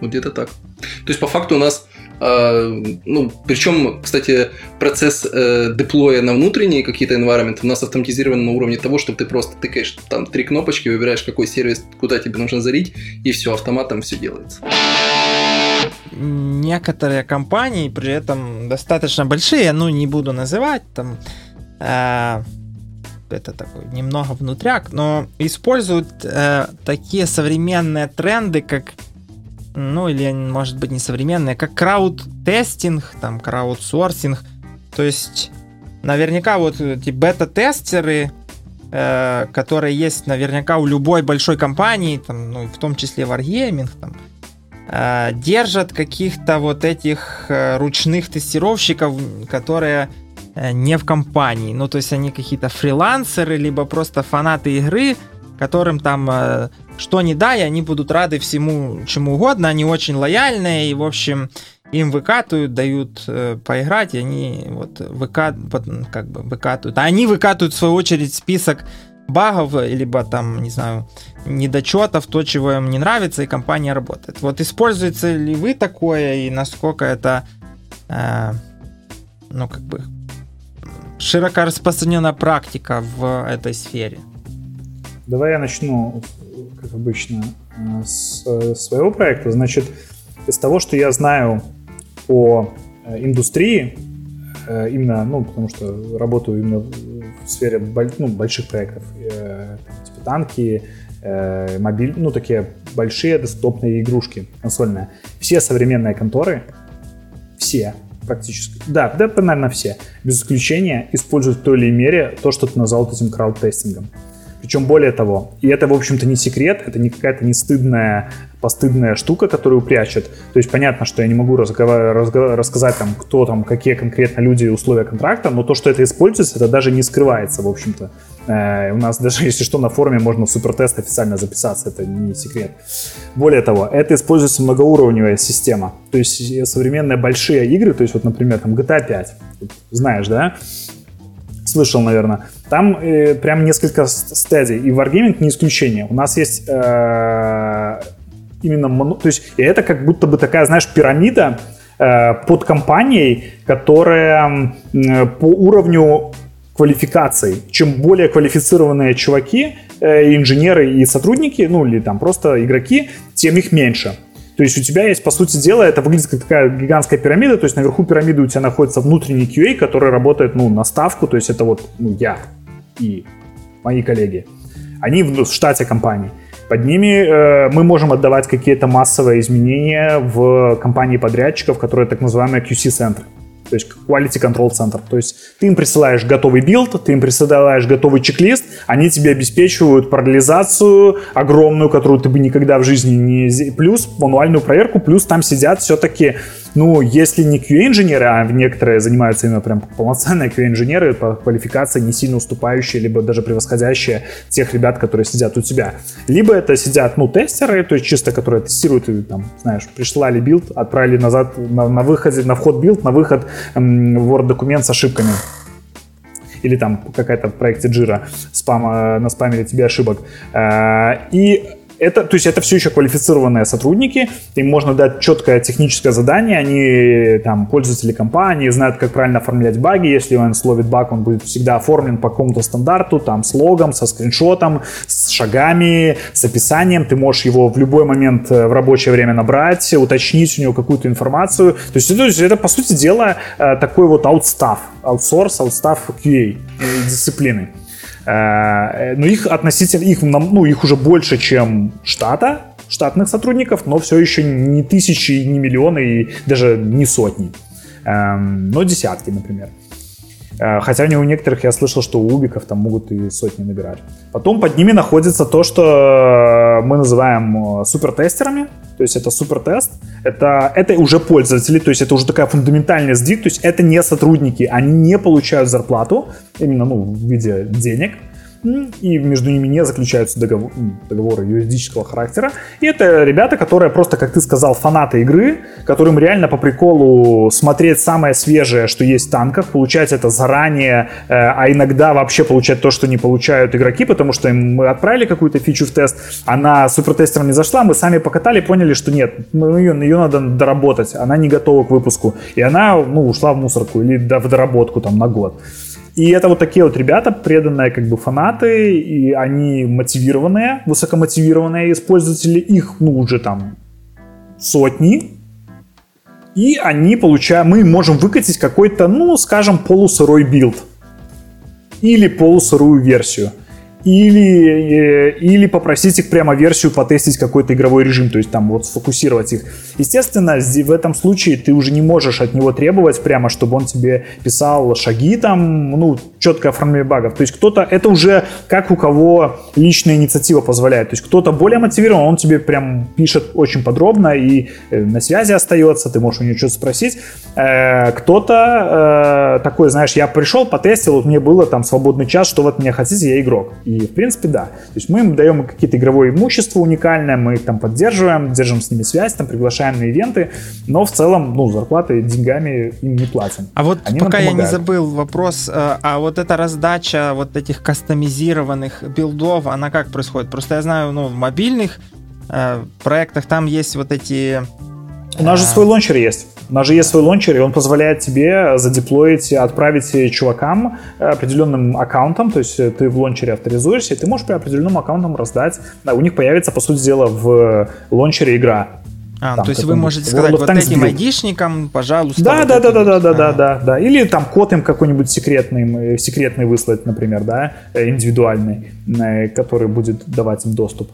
Вот где-то так. То есть по факту у нас, э, ну, причем, кстати, процесс э, деплоя на внутренние какие-то environment у нас автоматизирован на уровне того, что ты просто тыкаешь там три кнопочки, выбираешь, какой сервис, куда тебе нужно зарить, и все, автоматом все делается. некоторые компании при этом достаточно большие, ну не буду называть, там э, это такой немного внутряк, но используют э, такие современные тренды, как ну или может быть не современные, как крауд-тестинг, там краудсорсинг, то есть наверняка вот эти бета-тестеры, э, которые есть наверняка у любой большой компании, там, ну, в том числе Wargaming, там, э, держат каких-то вот этих э, ручных тестировщиков, которые э, не в компании. Ну, то есть они какие-то фрилансеры, либо просто фанаты игры, которым там э, что не дай, они будут рады всему, чему угодно, они очень лояльные, и, в общем, им выкатывают, дают э, поиграть, и они вот выкат, как бы выкатывают. А они выкатывают, в свою очередь, список багов, либо там, не знаю, недочетов, то, чего им не нравится, и компания работает. Вот используете ли вы такое, и насколько это, э, ну, как бы, широко распространенная практика в этой сфере? Давай я начну, как обычно, э, с э, своего проекта. Значит, из того, что я знаю по э, индустрии, именно, ну, потому что работаю именно в сфере ну, больших проектов, типа танки, мобиль, ну, такие большие десктопные игрушки консольные. Все современные конторы, все, практически, да, да, наверное, все, без исключения, используют в той или иной мере то, что ты назвал этим крауд-тестингом. Причем более того, и это, в общем-то, не секрет, это не какая-то не стыдная, постыдная штука, которую прячет. То есть понятно, что я не могу разговар- разговар- рассказать там, кто там, какие конкретно люди и условия контракта, но то, что это используется, это даже не скрывается, в общем-то. Э, у нас даже, если что, на форуме можно в супертест официально записаться, это не секрет. Более того, это используется многоуровневая система. То есть современные большие игры, то есть вот, например, там GTA 5, знаешь, да? Слышал, наверное. Там э, прям несколько стадий. И Wargaming не исключение. У нас есть э, именно... То есть и это как будто бы такая, знаешь, пирамида э, под компанией, которая э, по уровню квалификаций. Чем более квалифицированные чуваки, э, инженеры и сотрудники, ну или там просто игроки, тем их меньше. То есть у тебя есть, по сути дела, это выглядит как такая гигантская пирамида, то есть наверху пирамиды у тебя находится внутренний QA, который работает, ну, на ставку, то есть это вот, ну, я и мои коллеги. Они в штате компании. Под ними э, мы можем отдавать какие-то массовые изменения в компании подрядчиков, которые так называемые QC-центры то есть Quality Control Center. То есть ты им присылаешь готовый билд, ты им присылаешь готовый чек-лист, они тебе обеспечивают параллелизацию огромную, которую ты бы никогда в жизни не... Плюс мануальную проверку, плюс там сидят все-таки ну, если не QA-инженеры, а некоторые занимаются именно прям полноценные QA-инженеры по квалификации не сильно уступающие, либо даже превосходящие тех ребят, которые сидят у тебя. Либо это сидят, ну, тестеры, то есть чисто, которые тестируют, и, там, знаешь, прислали билд, отправили назад на, на выходе, на вход билд, на выход эм, Word-документ с ошибками или там какая-то в проекте Jira спам, э, на спамере тебе ошибок. Э, и это, то есть это все еще квалифицированные сотрудники, им можно дать четкое техническое задание, они там пользователи компании, знают, как правильно оформлять баги, если он словит баг, он будет всегда оформлен по какому-то стандарту, там с логом, со скриншотом, с шагами, с описанием, ты можешь его в любой момент э, в рабочее время набрать, уточнить у него какую-то информацию, то есть, то есть это по сути дела э, такой вот аутстав, аутсорс, аутстав QA дисциплины. Э, но их относительно, их, ну, их уже больше, чем штата, штатных сотрудников, но все еще не тысячи, не миллионы и даже не сотни, эм, но десятки, например. Э, хотя у некоторых я слышал, что у убиков там могут и сотни набирать. Потом под ними находится то, что мы называем супертестерами. То есть это супертест. Это, это уже пользователи, то есть это уже такая фундаментальная сдвиг. То есть это не сотрудники, они не получают зарплату, именно ну, в виде денег и между ними не заключаются договор, договоры юридического характера. И это ребята, которые просто, как ты сказал, фанаты игры, которым реально по приколу смотреть самое свежее, что есть в танках, получать это заранее, э, а иногда вообще получать то, что не получают игроки, потому что мы отправили какую-то фичу в тест, она супертестером не зашла, мы сами покатали, поняли, что нет, ну, ее, ее надо доработать, она не готова к выпуску, и она ну, ушла в мусорку или в доработку там на год. И это вот такие вот ребята, преданные как бы фанаты, и они мотивированные, высокомотивированные использователи, их, ну, уже там сотни, и они получают, мы можем выкатить какой-то, ну, скажем, полусырой build. Или полусырую версию или, э, или попросить их прямо версию потестить какой-то игровой режим, то есть там вот сфокусировать их. Естественно, в этом случае ты уже не можешь от него требовать прямо, чтобы он тебе писал шаги там, ну, четкое оформление багов. То есть кто-то, это уже как у кого личная инициатива позволяет. То есть кто-то более мотивирован, он тебе прям пишет очень подробно и э, на связи остается, ты можешь у него что-то спросить. Э, кто-то такой, знаешь, я пришел, потестил, вот мне было там свободный час, что вы от меня хотите, я игрок И, в принципе, да. То есть мы им даем какие-то игровое имущество уникальное, мы их там поддерживаем, держим с ними связь, там приглашаем на ивенты, но в целом, ну, зарплаты деньгами им не платим. А вот Они пока я не забыл вопрос, э, а вот эта раздача вот этих кастомизированных билдов, она как происходит? Просто я знаю, ну, в мобильных э, проектах там есть вот эти у нас же свой лончер есть. У нас же есть свой лончер, и он позволяет тебе задеплоить, отправить чувакам определенным аккаунтом, то есть ты в лончере авторизуешься, и ты можешь по определенным аккаунтам раздать. Да, у них появится, по сути дела, в лончере игра. А, там, то есть вы можете сказать вот этим айдишникам, пожалуйста. Да, вот да, да, да, да, да, да, да, да. Или там код им какой-нибудь секретный, секретный выслать, например, да, э, индивидуальный, э, который будет давать им доступ.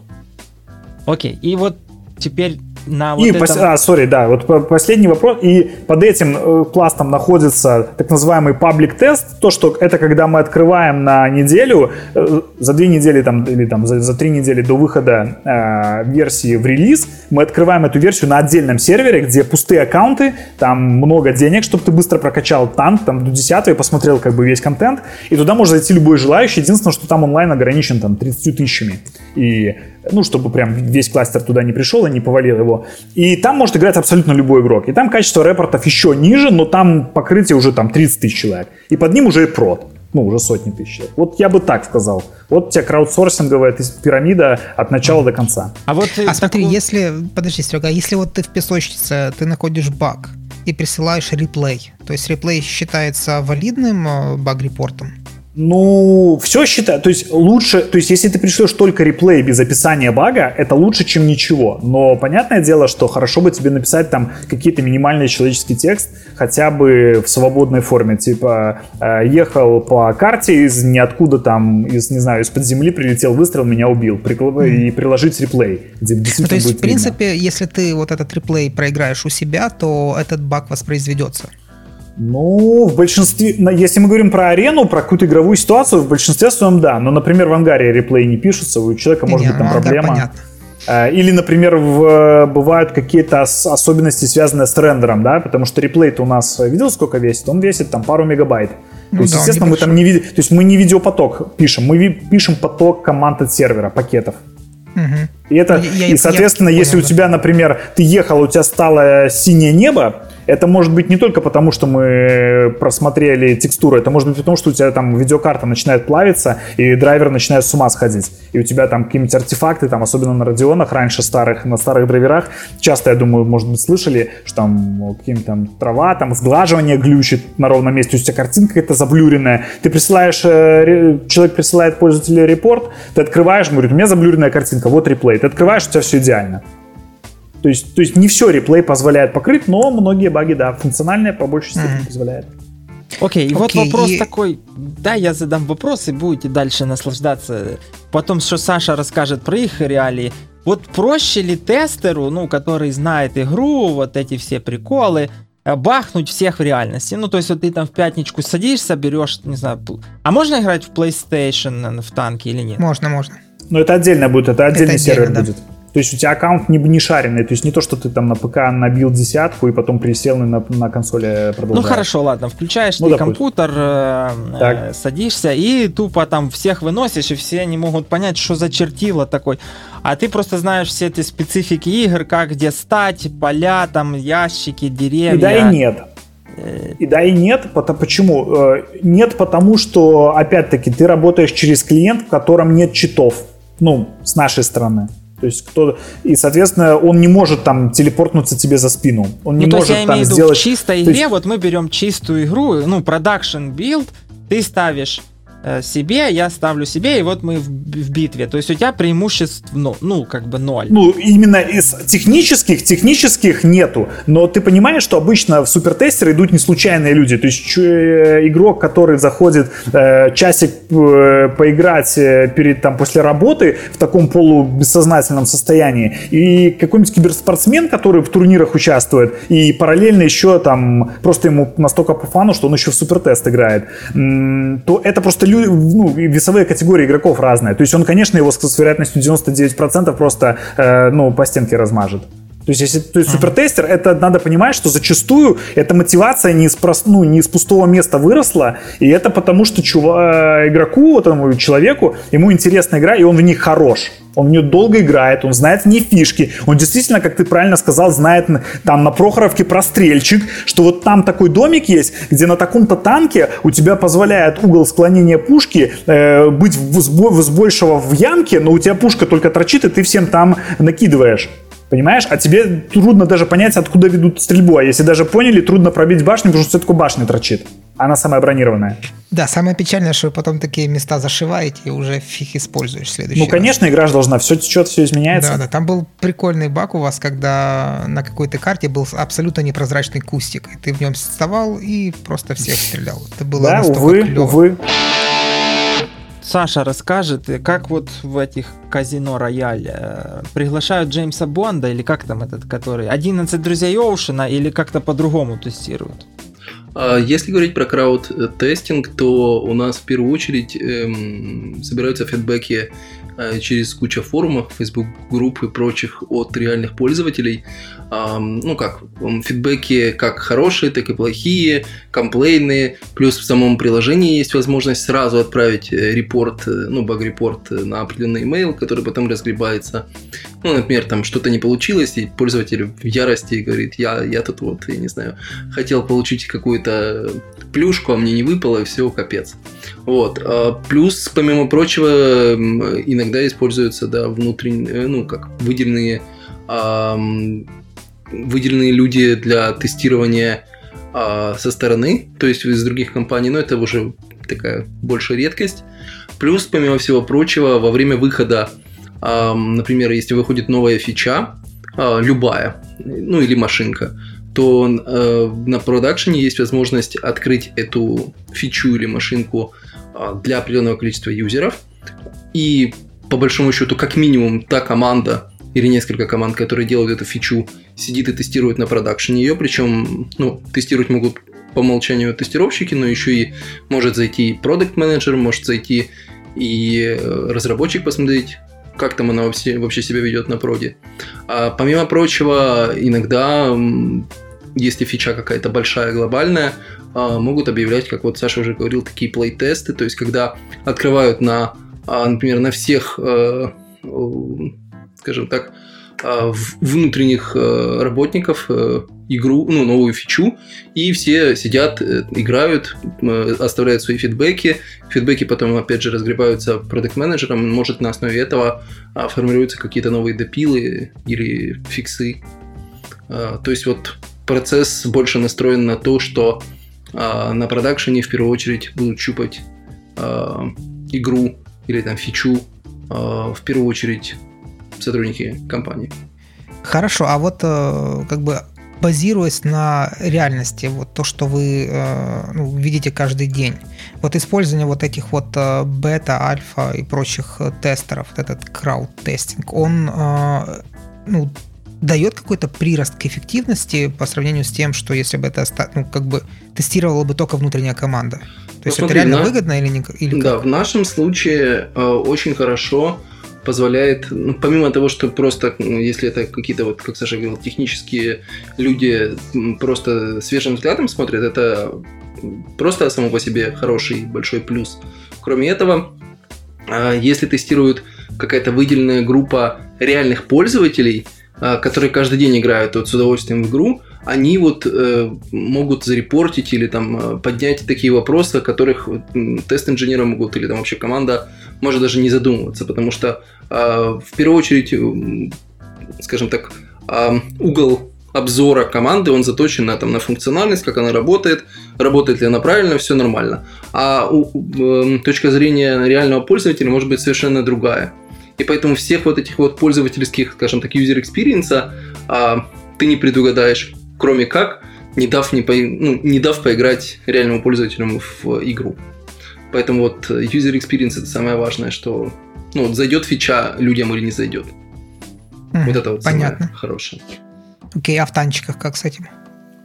Окей, и вот теперь на вот и этом... пос... А, сори, да, вот последний вопрос. И под этим э, пластом находится так называемый паблик тест. То, что это когда мы открываем на неделю, э, за две недели там, или там за, за три недели до выхода э, версии в релиз, мы открываем эту версию на отдельном сервере, где пустые аккаунты, там много денег, чтобы ты быстро прокачал танк там до 10 и посмотрел как бы весь контент. И туда может зайти любой желающий. Единственное, что там онлайн ограничен там 30 тысячами. И ну, чтобы прям весь кластер туда не пришел и не повалил его. И там может играть абсолютно любой игрок. И там качество репортов еще ниже, но там покрытие уже там 30 тысяч человек. И под ним уже и прод. Ну, уже сотни тысяч человек. Вот я бы так сказал. Вот тебе краудсорсинговая пирамида от начала до конца. А вот а смотри, такой... если... Подожди, Серега, если вот ты в песочнице, ты находишь баг и присылаешь реплей, то есть реплей считается валидным э, баг-репортом? Ну, все считаю. То есть лучше, то есть если ты пришлешь только реплей без описания бага, это лучше, чем ничего. Но понятное дело, что хорошо бы тебе написать там какие-то минимальный человеческий текст, хотя бы в свободной форме. Типа, э, ехал по карте из ниоткуда там, из, не знаю, из-под земли прилетел выстрел, меня убил. Прикл... И приложить реплей, где действительно ну, То есть, в принципе, видно. если ты вот этот реплей проиграешь у себя, то этот баг воспроизведется. Ну, в большинстве, если мы говорим про арену, про какую-то игровую ситуацию, в большинстве своем да. Но, например, в ангаре реплей не пишется, у человека может не, быть там ну, проблема. Понятно. А, или, например, в, бывают какие-то особенности, связанные с рендером, да, потому что реплей-то у нас, э, видел, сколько весит? Он весит там пару мегабайт. Ну, то есть, да, естественно, мы там не видим, то есть мы не видеопоток пишем, мы пишем поток команд от сервера, пакетов. Угу. И это, я, и, соответственно, я, если понял, у тебя, например, ты ехал, у тебя стало синее небо, это может быть не только потому, что мы просмотрели текстуру, это может быть потому, что у тебя там видеокарта начинает плавиться, и драйвер начинает с ума сходить. И у тебя там какие-нибудь артефакты, там, особенно на радионах, раньше старых, на старых драйверах, часто, я думаю, может быть, слышали, что там какие-нибудь там трава, там сглаживание глючит на ровном месте, у тебя картинка какая-то заблюренная. Ты присылаешь, э, человек присылает пользователю репорт, ты открываешь, говорит, у меня заблюренная картинка, вот реплей. Ты открываешь, у тебя все идеально. То есть, то есть не все реплей позволяет покрыть, но многие баги, да, функциональные по большей степени mm-hmm. позволяет. Окей, okay, и okay, вот вопрос и... такой, да, я задам вопрос и будете дальше наслаждаться. Потом, что Саша расскажет про их реалии. Вот проще ли тестеру, ну, который знает игру, вот эти все приколы, э, бахнуть всех в реальности. Ну, то есть вот ты там в пятничку садишься, берешь, не знаю, а можно играть в PlayStation в танке или нет? Можно, можно. Но это отдельно будет, это отдельный это сервер да. будет. То есть у тебя аккаунт не, не шаренный, то есть не то, что ты там на ПК набил десятку и потом присел на, на консоли продолжаешь. Ну хорошо, ладно, включаешь ну, ты компьютер, э, э, садишься и тупо там всех выносишь, и все не могут понять, что за чертило такой. А ты просто знаешь все эти специфики игр, как где стать, поля, там ящики, деревья. И да, и нет. Э, и да, и нет. Почему? Э, нет, потому что, опять-таки, ты работаешь через клиент, в котором нет читов. Ну, с нашей стороны. То есть кто и соответственно он не может там телепортнуться тебе за спину, он не ну, может то есть я там сделать. В чистой игре есть... вот мы берем чистую игру, ну production build, ты ставишь себе, я ставлю себе, и вот мы в, в битве. То есть у тебя преимуществ, ну, ну, как бы ноль. Ну, именно из технических, технических нету. Но ты понимаешь, что обычно в супертестеры идут не случайные люди. То есть э, игрок, который заходит э, часик э, поиграть э, перед, там, после работы в таком полубессознательном состоянии, и какой-нибудь киберспортсмен, который в турнирах участвует, и параллельно еще там просто ему настолько по фану, что он еще в супертест играет, то это просто люди ну, весовые категории игроков разные. То есть он, конечно, его с вероятностью 99% просто э, ну, по стенке размажет. То есть, если то есть, супертестер, это надо понимать, что зачастую эта мотивация не из, прост, ну, не из пустого места выросла, и это потому, что чува, игроку, этому человеку, ему интересна игра, и он в ней хорош. Он в нее долго играет, он знает в ней фишки. Он действительно, как ты правильно сказал, знает там на Прохоровке прострельчик, что вот там такой домик есть, где на таком-то танке у тебя позволяет угол склонения пушки э, быть в, с большего в ямке, но у тебя пушка только торчит, и ты всем там накидываешь. Понимаешь? А тебе трудно даже понять, откуда ведут стрельбу. А если даже поняли, трудно пробить башню, потому что все-таки башня торчит. Она самая бронированная. Да, самое печальное, что вы потом такие места зашиваете и уже фиг используешь в следующий Ну, конечно, раз. игра же должна, все течет, все изменяется. Да, да, там был прикольный баг у вас, когда на какой-то карте был абсолютно непрозрачный кустик, и ты в нем вставал и просто всех стрелял. Это было да, увы, клево. увы. Саша расскажет, как вот в этих казино рояле э, приглашают Джеймса Бонда или как там этот, который 11 друзей Оушена или как-то по-другому тестируют? А если говорить про крауд-тестинг, то у нас в первую очередь эм, собираются фидбэки через кучу форумов, Facebook групп и прочих от реальных пользователей. Ну как, фидбэки как хорошие, так и плохие, комплейны, плюс в самом приложении есть возможность сразу отправить э, репорт, э, ну баг-репорт на определенный email, который потом разгребается. Ну, например, там что-то не получилось, и пользователь в ярости говорит, я, я тут вот, я не знаю, хотел получить какую-то плюшку, а мне не выпало, и все, капец. Вот. А плюс, помимо прочего, иногда используются, да, внутренние, ну, как выделенные, выделенные люди для тестирования а, со стороны, то есть из других компаний, но это уже такая большая редкость. Плюс, помимо всего прочего, во время выхода например, если выходит новая фича, а, любая, ну или машинка, то э, на продакшене есть возможность открыть эту фичу или машинку а, для определенного количества юзеров. И по большому счету, как минимум, та команда или несколько команд, которые делают эту фичу, сидит и тестирует на продакшене ее. Причем, ну, тестировать могут по умолчанию тестировщики, но еще и может зайти продукт менеджер может зайти и э, разработчик посмотреть, как там она вообще, вообще себя ведет на проде. А, помимо прочего, иногда, если фича какая-то большая, глобальная, а, могут объявлять, как вот Саша уже говорил, такие плей-тесты, то есть когда открывают на, а, например, на всех, э, скажем так, внутренних э, работников э, игру, ну, новую фичу, и все сидят, э, играют, оставляют свои фидбэки. Фидбэки потом, опять же, разгребаются продукт-менеджером, может, на основе этого а, формируются какие-то новые допилы или фиксы. А, то есть вот процесс больше настроен на то, что на продакшене в первую очередь будут щупать игру или там фичу в первую очередь сотрудники компании. Хорошо, а вот э, как бы базируясь на реальности, вот то, что вы э, ну, видите каждый день, вот использование вот этих вот э, бета, альфа и прочих тестеров, вот этот крауд-тестинг, он ну, дает какой-то прирост к эффективности по сравнению с тем, что если бы это ну, как бы тестировала бы только внутренняя команда. То ну, есть смотри, это реально на... выгодно или не? Или да, в нашем случае э, очень хорошо позволяет, ну, помимо того, что просто, ну, если это какие-то, вот, как Саша говорил, технические люди просто свежим взглядом смотрят, это просто само по себе хороший большой плюс. Кроме этого, а, если тестируют какая-то выделенная группа реальных пользователей, а, которые каждый день играют вот с удовольствием в игру, они вот э, могут зарепортить или там э, поднять такие вопросы, о которых тест-инженеры могут или там вообще команда может даже не задумываться, потому что э, в первую очередь, э, скажем так, э, угол обзора команды, он заточен на, там, на функциональность, как она работает, работает ли она правильно, все нормально. А у, э, точка зрения реального пользователя может быть совершенно другая. И поэтому всех вот этих вот пользовательских, скажем так, user experience а, ты не предугадаешь, кроме как не дав, не, по, ну, не дав поиграть реальному пользователю в игру. Поэтому вот э, user experience это самое важное, что ну, вот зайдет фича людям или не зайдет. Mm, вот это вот понятно. самое хорошее. Окей, а в танчиках как с этим?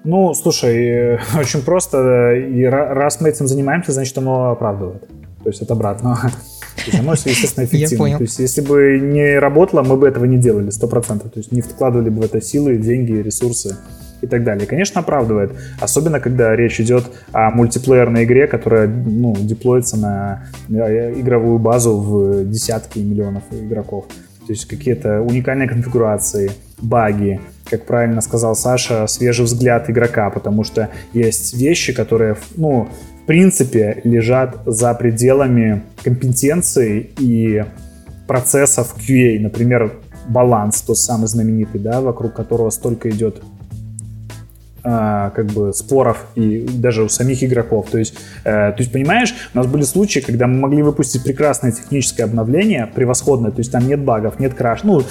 Ну, слушай, очень просто. И раз мы этим занимаемся, значит, оно оправдывает. То есть от обратного. То есть оно, естественно, эффективно. То есть если бы не работало, мы бы этого не делали, 100%. То есть не вкладывали бы в это силы, деньги, ресурсы и так далее. конечно, оправдывает. Особенно, когда речь идет о мультиплеерной игре, которая ну, деплоится на э, игровую базу в десятки миллионов игроков. То есть какие-то уникальные конфигурации, баги, как правильно сказал Саша, свежий взгляд игрока, потому что есть вещи, которые, ну, в принципе, лежат за пределами компетенции и процессов QA. Например, баланс, тот самый знаменитый, да, вокруг которого столько идет а, как бы споров и даже у самих игроков. То есть, э, то есть, понимаешь, у нас были случаи, когда мы могли выпустить прекрасное техническое обновление, превосходное, то есть там нет багов, нет краш, ну,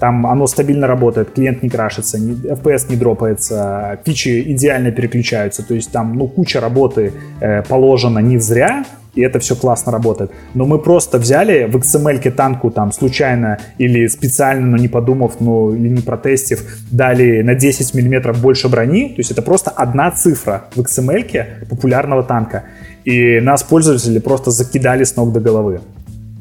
там оно стабильно работает, клиент не крашится, не, FPS не дропается, фичи идеально переключаются, то есть там, ну, куча работы э, положена не зря, и это все классно работает. Но мы просто взяли в XML танку там случайно или специально, но не подумав, ну или не протестив, дали на 10 миллиметров больше брони, то есть это просто одна цифра в XML популярного танка. И нас пользователи просто закидали с ног до головы.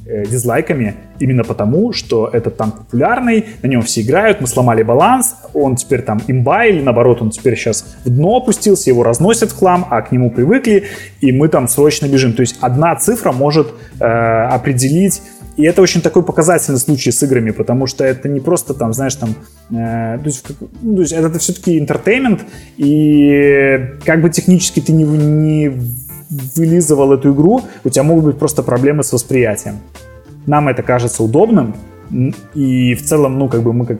Э, дизлайками именно потому, что этот танк популярный, на нем все играют, мы сломали баланс, он теперь там имба или наоборот он теперь сейчас в дно опустился, его разносят в хлам, а к нему привыкли, и мы там срочно бежим. То есть одна цифра может э, определить и это очень такой показательный случай с играми, потому что это не просто там, знаешь, там, э, то, есть, ну, то есть это все-таки интертеймент, и как бы технически ты не, не вылизывал эту игру, у тебя могут быть просто проблемы с восприятием. Нам это кажется удобным, и в целом, ну, как бы мы как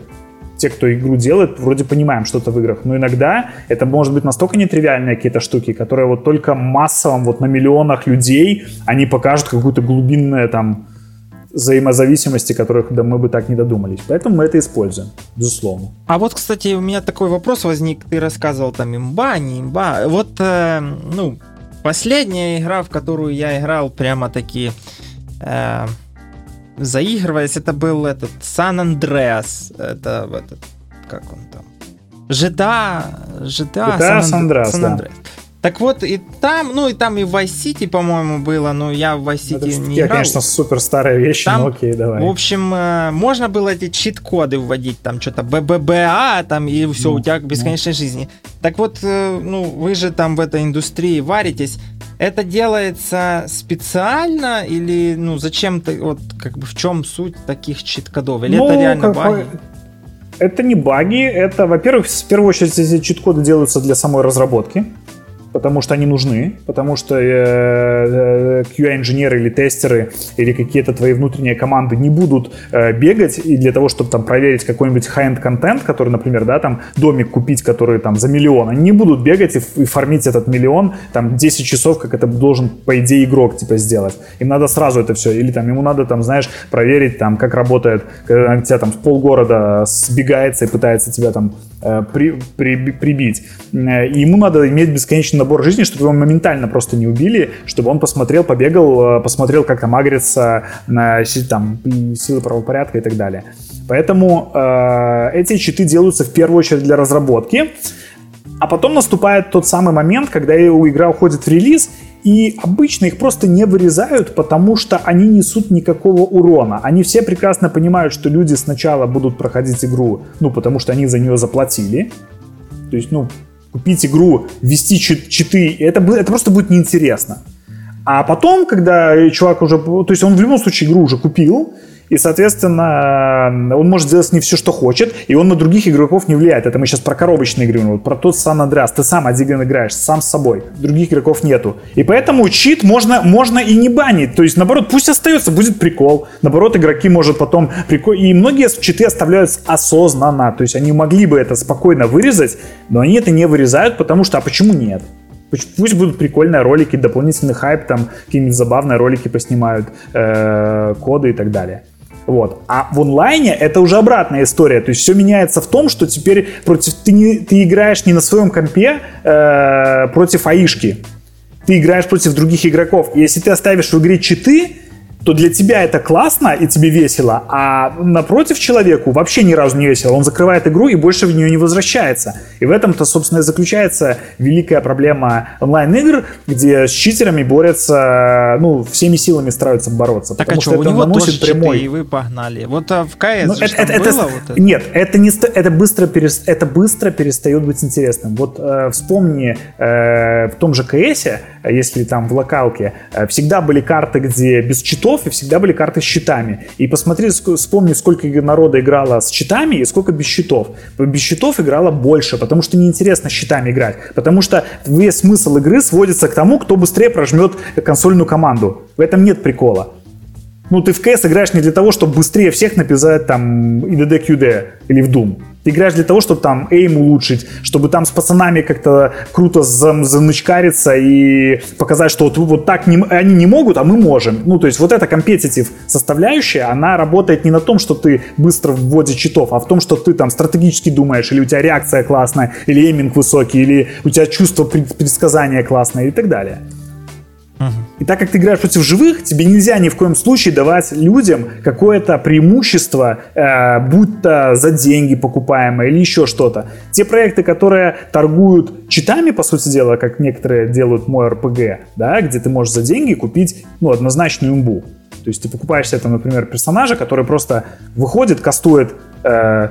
те, кто игру делает, вроде понимаем что-то в играх, но иногда это может быть настолько нетривиальные какие-то штуки, которые вот только массовым, вот на миллионах людей, они покажут какую-то глубинное там взаимозависимости, которых да, мы бы так не додумались. Поэтому мы это используем, безусловно. А вот, кстати, у меня такой вопрос возник. Ты рассказывал там имба, не имба. Вот, э, ну, Последняя игра, в которую я играл прямо-таки э, заигрываясь, это был этот Сан Андреас. Это этот, как он там? GTA, GTA, GTA San Andreas, да. Так вот, и там, ну и там и в Vice City, по-моему, было, но я в Vice City это, не я, играл. конечно, супер старая вещь, там, но окей, давай. В общем, э, можно было эти чит-коды вводить, там что-то БББА, там, и все, ну, у тебя бесконечной ну. жизни. Так вот, э, ну, вы же там в этой индустрии варитесь. Это делается специально или, ну, зачем-то, вот, как бы, в чем суть таких чит-кодов? Или ну, это реально баги? Это не баги, это, во-первых, в первую очередь эти чит-коды делаются для самой разработки потому что они нужны, потому что э, QA-инженеры или тестеры или какие-то твои внутренние команды не будут э, бегать и для того, чтобы там проверить какой-нибудь high-end контент, который, например, да, там домик купить, который там за миллион, они не будут бегать и, фармить этот миллион там 10 часов, как это должен, по идее, игрок типа сделать. Им надо сразу это все, или там ему надо там, знаешь, проверить там, как работает, когда тебя там полгорода сбегается и пытается тебя там Э, при, при, прибить. Э, и ему надо иметь бесконечный набор жизни, чтобы его моментально просто не убили, чтобы он посмотрел, побегал, э, посмотрел, как там агрится на там, силы правопорядка и так далее. Поэтому э, эти читы делаются в первую очередь для разработки, а потом наступает тот самый момент, когда игра уходит в релиз, и обычно их просто не вырезают, потому что они несут никакого урона. Они все прекрасно понимают, что люди сначала будут проходить игру, ну, потому что они за нее заплатили. То есть, ну, купить игру, ввести читы, это, это просто будет неинтересно. А потом, когда чувак уже... То есть он в любом случае игру уже купил, и, соответственно, он может делать с ней все, что хочет, и он на других игроков не влияет. Это мы сейчас про коробочные игры, вот про тот Сан Андреас. Ты сам один играешь, сам с собой. Других игроков нету. И поэтому чит можно, можно и не банить. То есть, наоборот, пусть остается, будет прикол. Наоборот, игроки может потом прикол. И многие читы оставляют осознанно. То есть, они могли бы это спокойно вырезать, но они это не вырезают, потому что, а почему нет? Пусть будут прикольные ролики, дополнительный хайп, там какие-нибудь забавные ролики поснимают, э, коды и так далее. Вот. А в онлайне это уже обратная история. То есть все меняется в том, что теперь против, ты, не, ты играешь не на своем компе э, против аишки. Ты играешь против других игроков. Если ты оставишь в игре читы, то для тебя это классно и тебе весело, а напротив человеку вообще ни разу не весело. Он закрывает игру и больше в нее не возвращается. И в этом-то, собственно, и заключается великая проблема онлайн-игр, где с читерами борются, ну, всеми силами стараются бороться. Так а что, у него тоже прямой... и вы погнали. Вот а в КС ну, же это, это, было это, вот это? Нет, это, не, это, быстро перес, это быстро перестает быть интересным. Вот э, вспомни э, в том же КСе, если там в локалке, э, всегда были карты, где без читов, и всегда были карты с читами. И посмотри, вспомни, сколько народа играло с читами и сколько без читов. Без читов играло больше, потому что неинтересно с читами играть. Потому что весь смысл игры сводится к тому, кто быстрее прожмет консольную команду. В этом нет прикола. Ну, ты в КС играешь не для того, чтобы быстрее всех написать там IDD QD или в Doom. Ты играешь для того, чтобы там эйм улучшить, чтобы там с пацанами как-то круто занычкариться и показать, что вот, вот так не, они не могут, а мы можем. Ну, то есть вот эта компетитив составляющая, она работает не на том, что ты быстро в вводе читов, а в том, что ты там стратегически думаешь, или у тебя реакция классная, или эйминг высокий, или у тебя чувство предсказания классное и так далее. И так как ты играешь против живых, тебе нельзя ни в коем случае давать людям какое-то преимущество, э, будь то за деньги покупаемое или еще что-то. Те проекты, которые торгуют читами, по сути дела, как некоторые делают мой РПГ, да, где ты можешь за деньги купить ну, однозначную имбу. То есть ты покупаешь себе, там, например, персонажа, который просто выходит, кастует э,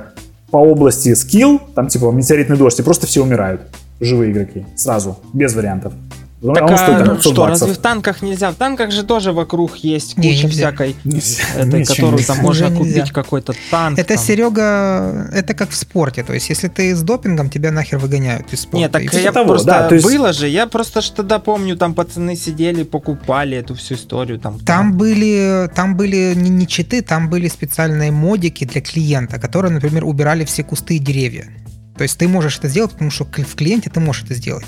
по области скилл, там типа метеоритный дождь, и просто все умирают. Живые игроки. Сразу, без вариантов. Ну, так, а стоит, там, что, разве в танках нельзя? В танках же тоже вокруг есть куча не, всякой, нельзя. Этой, которую там можно нельзя. купить какой-то танк. Это, там. Серега, это как в спорте. То есть, если ты с допингом, тебя нахер выгоняют из спорта. Нет, так я того, просто да, есть... было же. Я просто что тогда помню, там пацаны сидели, покупали эту всю историю. Там, там, там. были, там были не, не читы, там были специальные модики для клиента, которые, например, убирали все кусты и деревья. То есть ты можешь это сделать, потому что в клиенте ты можешь это сделать.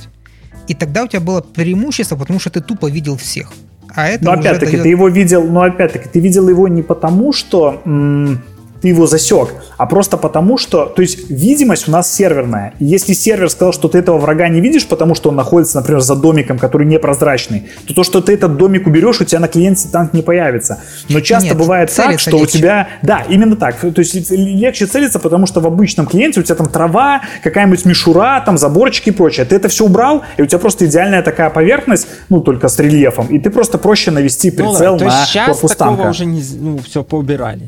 И тогда у тебя было преимущество, потому что ты тупо видел всех. А это но опять-таки дает... ты его видел, но опять-таки ты видел его не потому, что м- ты его засек, а просто потому, что, то есть видимость у нас серверная. И если сервер сказал, что ты этого врага не видишь, потому что он находится, например, за домиком, который непрозрачный, то то, что ты этот домик уберешь, у тебя на клиенте танк не появится. Но часто Нет, бывает так, что легче. у тебя, да, именно так. То есть легче целиться, потому что в обычном клиенте у тебя там трава, какая-нибудь мишура, там заборчики и прочее. Ты это все убрал, и у тебя просто идеальная такая поверхность, ну только с рельефом, и ты просто проще навести прицел ну, да, на то есть сейчас такого уже не, ну, все поубирали.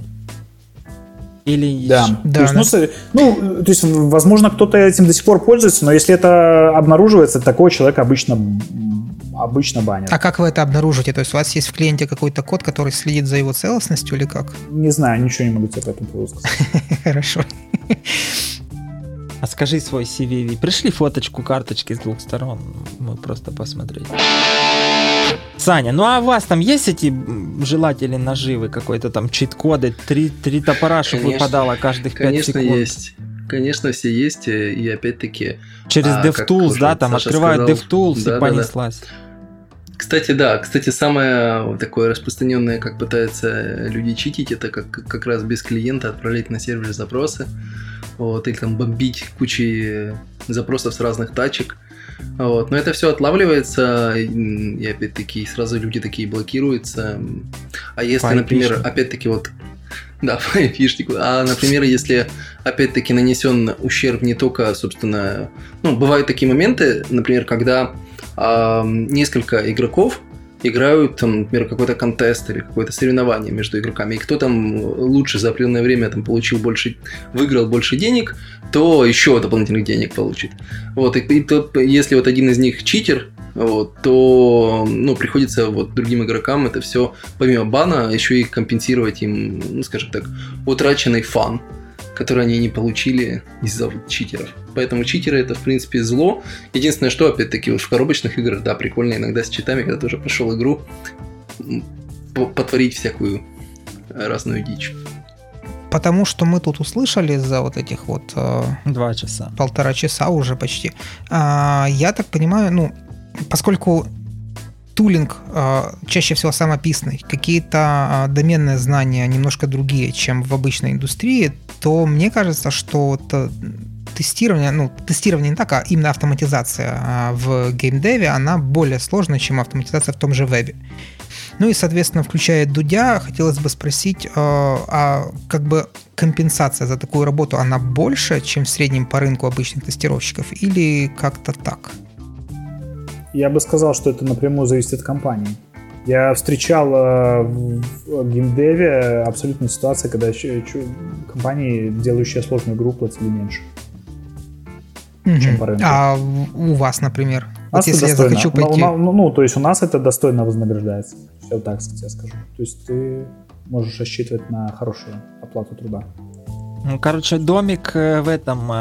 Или да. да. То есть, ну, ну, то есть, возможно, кто-то этим до сих пор пользуется, но если это обнаруживается, такого человека обычно обычно банят. А как вы это обнаружите? То есть у вас есть в клиенте какой-то код, который следит за его целостностью или как? Не знаю, ничего не могу тебе по этому поводу сказать. Хорошо. А скажи свой CVV. Пришли фоточку карточки с двух сторон. Мы просто посмотреть. Саня, ну а у вас там есть эти желатели наживы, какой-то там чит-коды, три, три топора, чтобы конечно, выпадало каждых 5 конечно секунд? Конечно есть. Конечно, все есть, э, и опять-таки... Через а, DevTools, да, там Саша открывают сказал, DevTools да, и понеслась. Да, да. Кстати, да, кстати, самое такое распространенное, как пытаются люди читить, это как, как раз без клиента отправлять на сервер запросы, вот, или там бомбить кучей запросов с разных тачек. Вот. Но это все отлавливается, и опять-таки сразу люди такие блокируются. А если, например, опять-таки вот да, фишник. А, например, если опять-таки нанесен ущерб не только, собственно, ну, бывают такие моменты, например, когда э, несколько игроков играют, там, например, какой-то контест или какое-то соревнование между игроками, и кто там лучше за определенное время там получил больше, выиграл больше денег, то еще дополнительных денег получит. Вот, и, и то, если вот один из них читер, вот, то ну, приходится вот другим игрокам это все, помимо бана, еще и компенсировать им, ну, скажем так, утраченный фан которые они не получили из-за читеров. Поэтому читеры это, в принципе, зло. Единственное, что, опять-таки, вот в коробочных играх, да, прикольно иногда с читами, когда ты уже прошел игру, потворить всякую разную дичь. Потому что мы тут услышали за вот этих вот... Э, Два часа. Полтора часа уже почти. Э, я так понимаю, ну, поскольку тулинг э, чаще всего самописный, какие-то э, доменные знания немножко другие, чем в обычной индустрии, то мне кажется, что э, тестирование, ну, тестирование не так, а именно автоматизация в геймдеве, она более сложная, чем автоматизация в том же вебе. Ну и, соответственно, включая Дудя, хотелось бы спросить, э, а как бы компенсация за такую работу, она больше, чем в среднем по рынку обычных тестировщиков, или как-то так? Я бы сказал, что это напрямую зависит от компании. Я встречал э, в геймдеве абсолютно ситуации, когда компании, делающие сложную игру, платили меньше, угу. чем по рынку. А у вас, например? Вот если достойно. я захочу пойти... Ну, ну, ну, то есть у нас это достойно вознаграждается. Все так я скажу. То есть ты можешь рассчитывать на хорошую оплату труда. Ну, короче, домик э, в этом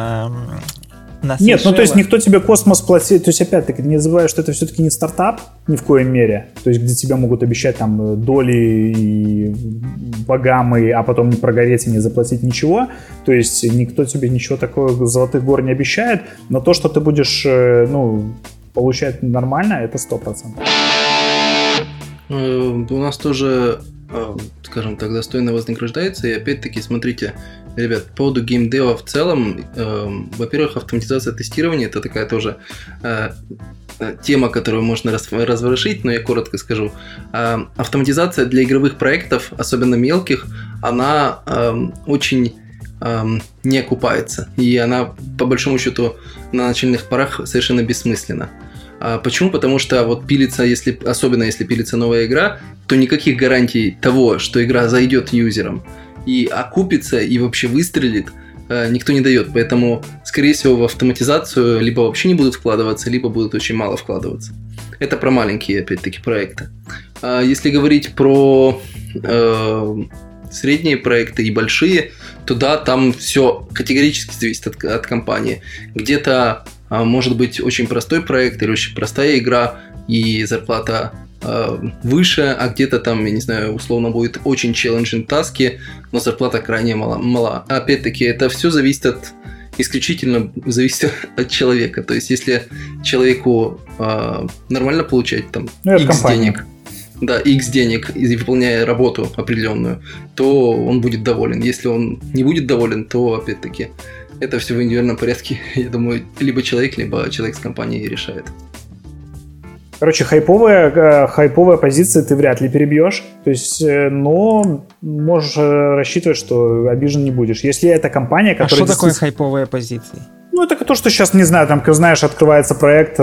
э, на Нет, ну то есть никто тебе космос платит. То есть, опять-таки, не забывай, что это все-таки не стартап ни в коей мере. То есть, где тебе могут обещать там доли и богамы, а потом не прогореть и не заплатить ничего. То есть, никто тебе ничего такого золотых гор не обещает. Но то, что ты будешь, э, ну, получать нормально, это сто процентов. Э, у нас тоже э, скажем так, достойно вознаграждается. И опять-таки, смотрите, ребят, по поводу геймдева в целом, э, во-первых, автоматизация тестирования это такая тоже э, тема, которую можно раз, разворошить, но я коротко скажу. Э, автоматизация для игровых проектов, особенно мелких, она э, очень не окупается. И она, по большому счету, на начальных порах совершенно бессмысленна. А почему? Потому что вот пилится, если, особенно если пилится новая игра, то никаких гарантий того, что игра зайдет юзерам и окупится, и вообще выстрелит, э, никто не дает. Поэтому, скорее всего, в автоматизацию либо вообще не будут вкладываться, либо будут очень мало вкладываться. Это про маленькие, опять-таки, проекты. А если говорить про э, средние проекты и большие, то да, там все категорически зависит от, от компании. Где-то а, может быть очень простой проект или очень простая игра, и зарплата Э, выше, а где-то там, я не знаю, условно будет очень challenging таски, но зарплата крайне мала. мала. Опять-таки, это все зависит от исключительно зависит от человека. То есть, если человеку э, нормально получать там ну, X денег, да, X денег, и выполняя работу определенную, то он будет доволен. Если он не будет доволен, то опять-таки это все в индивидуальном порядке, я думаю, либо человек, либо человек с компанией решает. Короче, хайповая, э, хайповая позиция ты вряд ли перебьешь. То есть, э, но можешь э, рассчитывать, что обижен не будешь. Если это компания, которая... А что такое хайповая позиция? Ну, это то, что сейчас, не знаю, там, знаешь, открывается проект,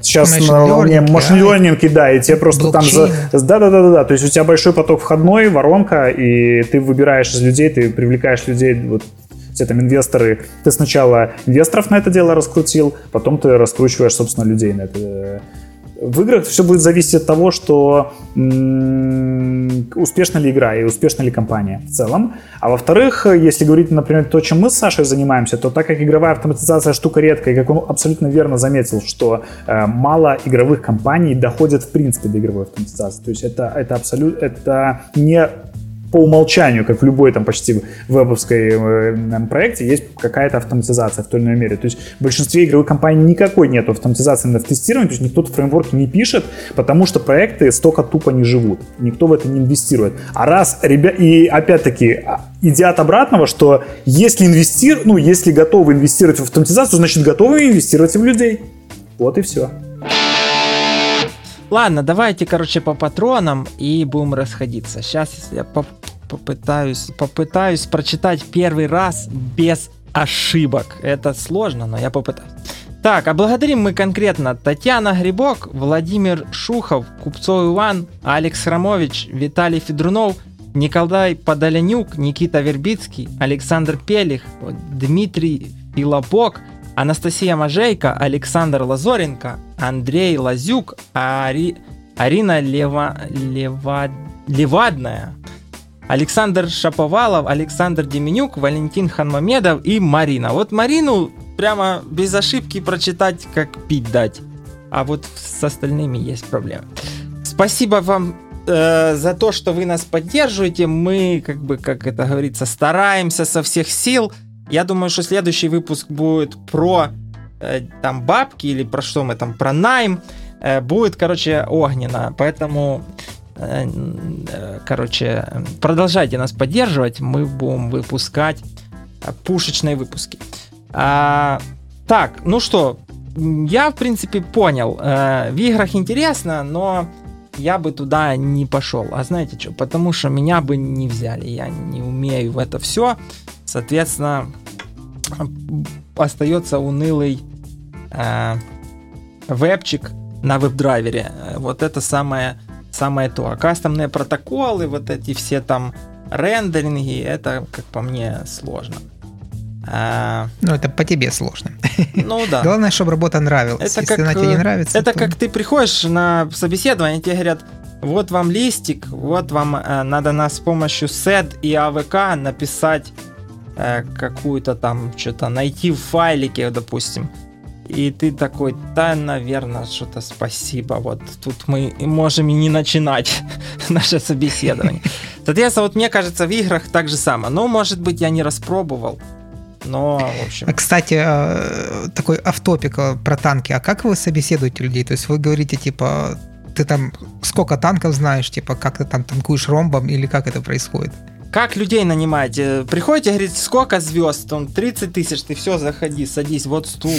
сейчас Machine на волне машин learning, да, и тебе просто Blockchain. там... За... Да-да-да-да, то есть у тебя большой поток входной, воронка, и ты выбираешь из людей, ты привлекаешь людей, вот все там инвесторы, ты сначала инвесторов на это дело раскрутил, потом ты раскручиваешь, собственно, людей на это в играх все будет зависеть от того, что успешна ли игра и успешна ли компания в целом. А во-вторых, если говорить, например, то, чем мы с Сашей занимаемся, то так как игровая автоматизация штука редкая, как он абсолютно верно заметил, что э, мало игровых компаний доходят в принципе до игровой автоматизации. То есть это, это абсолютно это не по умолчанию, как в любой там почти вебовской э, проекте, есть какая-то автоматизация в той или иной мере. То есть в большинстве игровых компаний никакой нет автоматизации на тестировании, то есть никто в фреймворке не пишет, потому что проекты столько тупо не живут. Никто в это не инвестирует. А раз ребят, и опять-таки, а, идя от обратного, что если инвестир, ну, если готовы инвестировать в автоматизацию, значит готовы инвестировать в людей. Вот и все. Ладно, давайте, короче, по патронам и будем расходиться. Сейчас я поп попытаюсь, попытаюсь прочитать первый раз без ошибок. Это сложно, но я попытаюсь. Так, а благодарим мы конкретно Татьяна Грибок, Владимир Шухов, Купцов Иван, Алекс Рамович, Виталий Федрунов, Николай Подолянюк, Никита Вербицкий, Александр Пелих, Дмитрий Филопок – Анастасия Мажейко, Александр Лазоренко, Андрей Лазюк, Ари... Арина Лева... Лева... Левадная, Александр Шаповалов, Александр Деменюк, Валентин Ханмамедов и Марина. Вот Марину прямо без ошибки прочитать, как пить дать. А вот с остальными есть проблемы. Спасибо вам э, за то, что вы нас поддерживаете. Мы, как бы, как это говорится, стараемся со всех сил. Я думаю, что следующий выпуск будет про э, там бабки или про что мы там, про найм. Э, будет, короче, огненно. Поэтому, э, короче, продолжайте нас поддерживать. Мы будем выпускать пушечные выпуски. А, так, ну что, я, в принципе, понял. В играх интересно, но я бы туда не пошел. А знаете что? Потому что меня бы не взяли. Я не умею в это все. Соответственно, остается унылый э, вебчик на веб-драйвере. Вот это самое, самое то. А кастомные протоколы, вот эти все там рендеринги, это, как по мне, сложно. А... Ну, это по тебе сложно. Ну да. Главное, чтобы работа нравилась. Это Если как, она тебе не нравится. Это то... как ты приходишь на собеседование, тебе говорят, вот вам листик, вот вам э, надо нас с помощью SED и AVK написать э, какую-то там, что-то найти в файлике, допустим. И ты такой, да, наверное, что-то спасибо. Вот тут мы можем и не начинать наше собеседование. Соответственно, вот мне кажется, в играх так же самое. Но, может быть, я не распробовал. Но, в общем... Кстати, э, такой автопик э, про танки. А как вы собеседуете людей? То есть вы говорите, типа, ты там сколько танков знаешь, типа, как ты там танкуешь ромбом или как это происходит? Как людей нанимаете? Приходите, говорит, сколько звезд? Он 30 тысяч, ты все, заходи, садись, вот стул.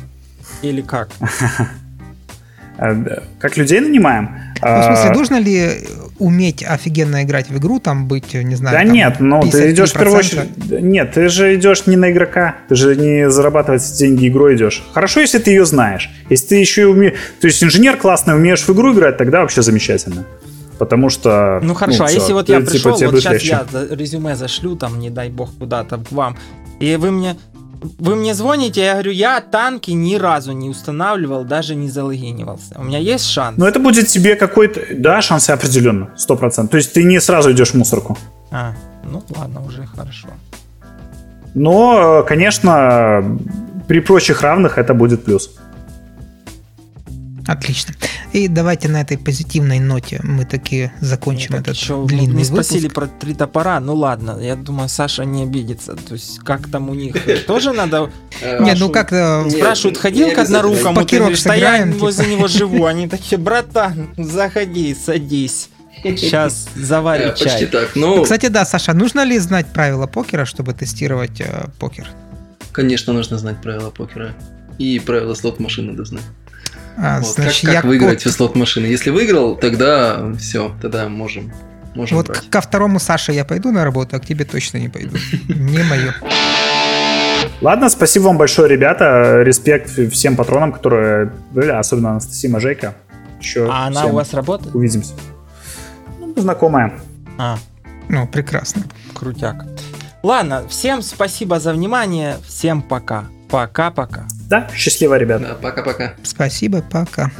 Или как? Э, как людей нанимаем? Ну, в смысле, а, нужно ли уметь офигенно играть в игру, там быть, не знаю, Да там, нет, ну ты идешь в первую очередь... Нет, ты же идешь не на игрока, ты же не зарабатывать деньги игрой идешь. Хорошо, если ты ее знаешь. Если ты еще и умеешь... То есть инженер классный, умеешь в игру играть, тогда вообще замечательно. Потому что... Ну хорошо, ну, а все, если вот я типа, пришел, вот сейчас легче. я резюме зашлю, там, не дай бог, куда-то к вам, и вы мне вы мне звоните, я говорю, я танки ни разу не устанавливал, даже не залогинивался. У меня есть шанс? Ну, это будет тебе какой-то... Да, шансы определенно, сто процентов. То есть ты не сразу идешь в мусорку. А, ну ладно, уже хорошо. Но, конечно, при прочих равных это будет плюс. Отлично. И давайте на этой позитивной ноте мы таки закончим ну, этот еще длинный Не спросили про три топора. Ну ладно, я думаю, Саша не обидится. То есть как там у них тоже надо... Нет, ну как... Э, спрашивают, ходил к однорукому? Ты говоришь, да я возле него живу. Они такие, братан, заходи, садись. Сейчас заварим чай. Почти так. Но... Кстати, да, Саша, нужно ли знать правила покера, чтобы тестировать э, покер? Конечно, нужно знать правила покера. И правила слот-машины надо знать. А, вот, значит, как, как выиграть код... в слот машины? Если выиграл, тогда все, тогда можем. можем вот брать. ко второму Саше я пойду на работу, а к тебе точно не пойду. Не мое. Ладно, спасибо вам большое, ребята. Респект всем патронам, которые были, особенно Анастасия Мажейка. Еще а она у вас работает? Увидимся. Ну, знакомая. А. Ну, прекрасно. Крутяк. Ладно, всем спасибо за внимание. Всем пока. Пока-пока. Да, счастливо, ребята. Да, пока-пока. Спасибо, пока.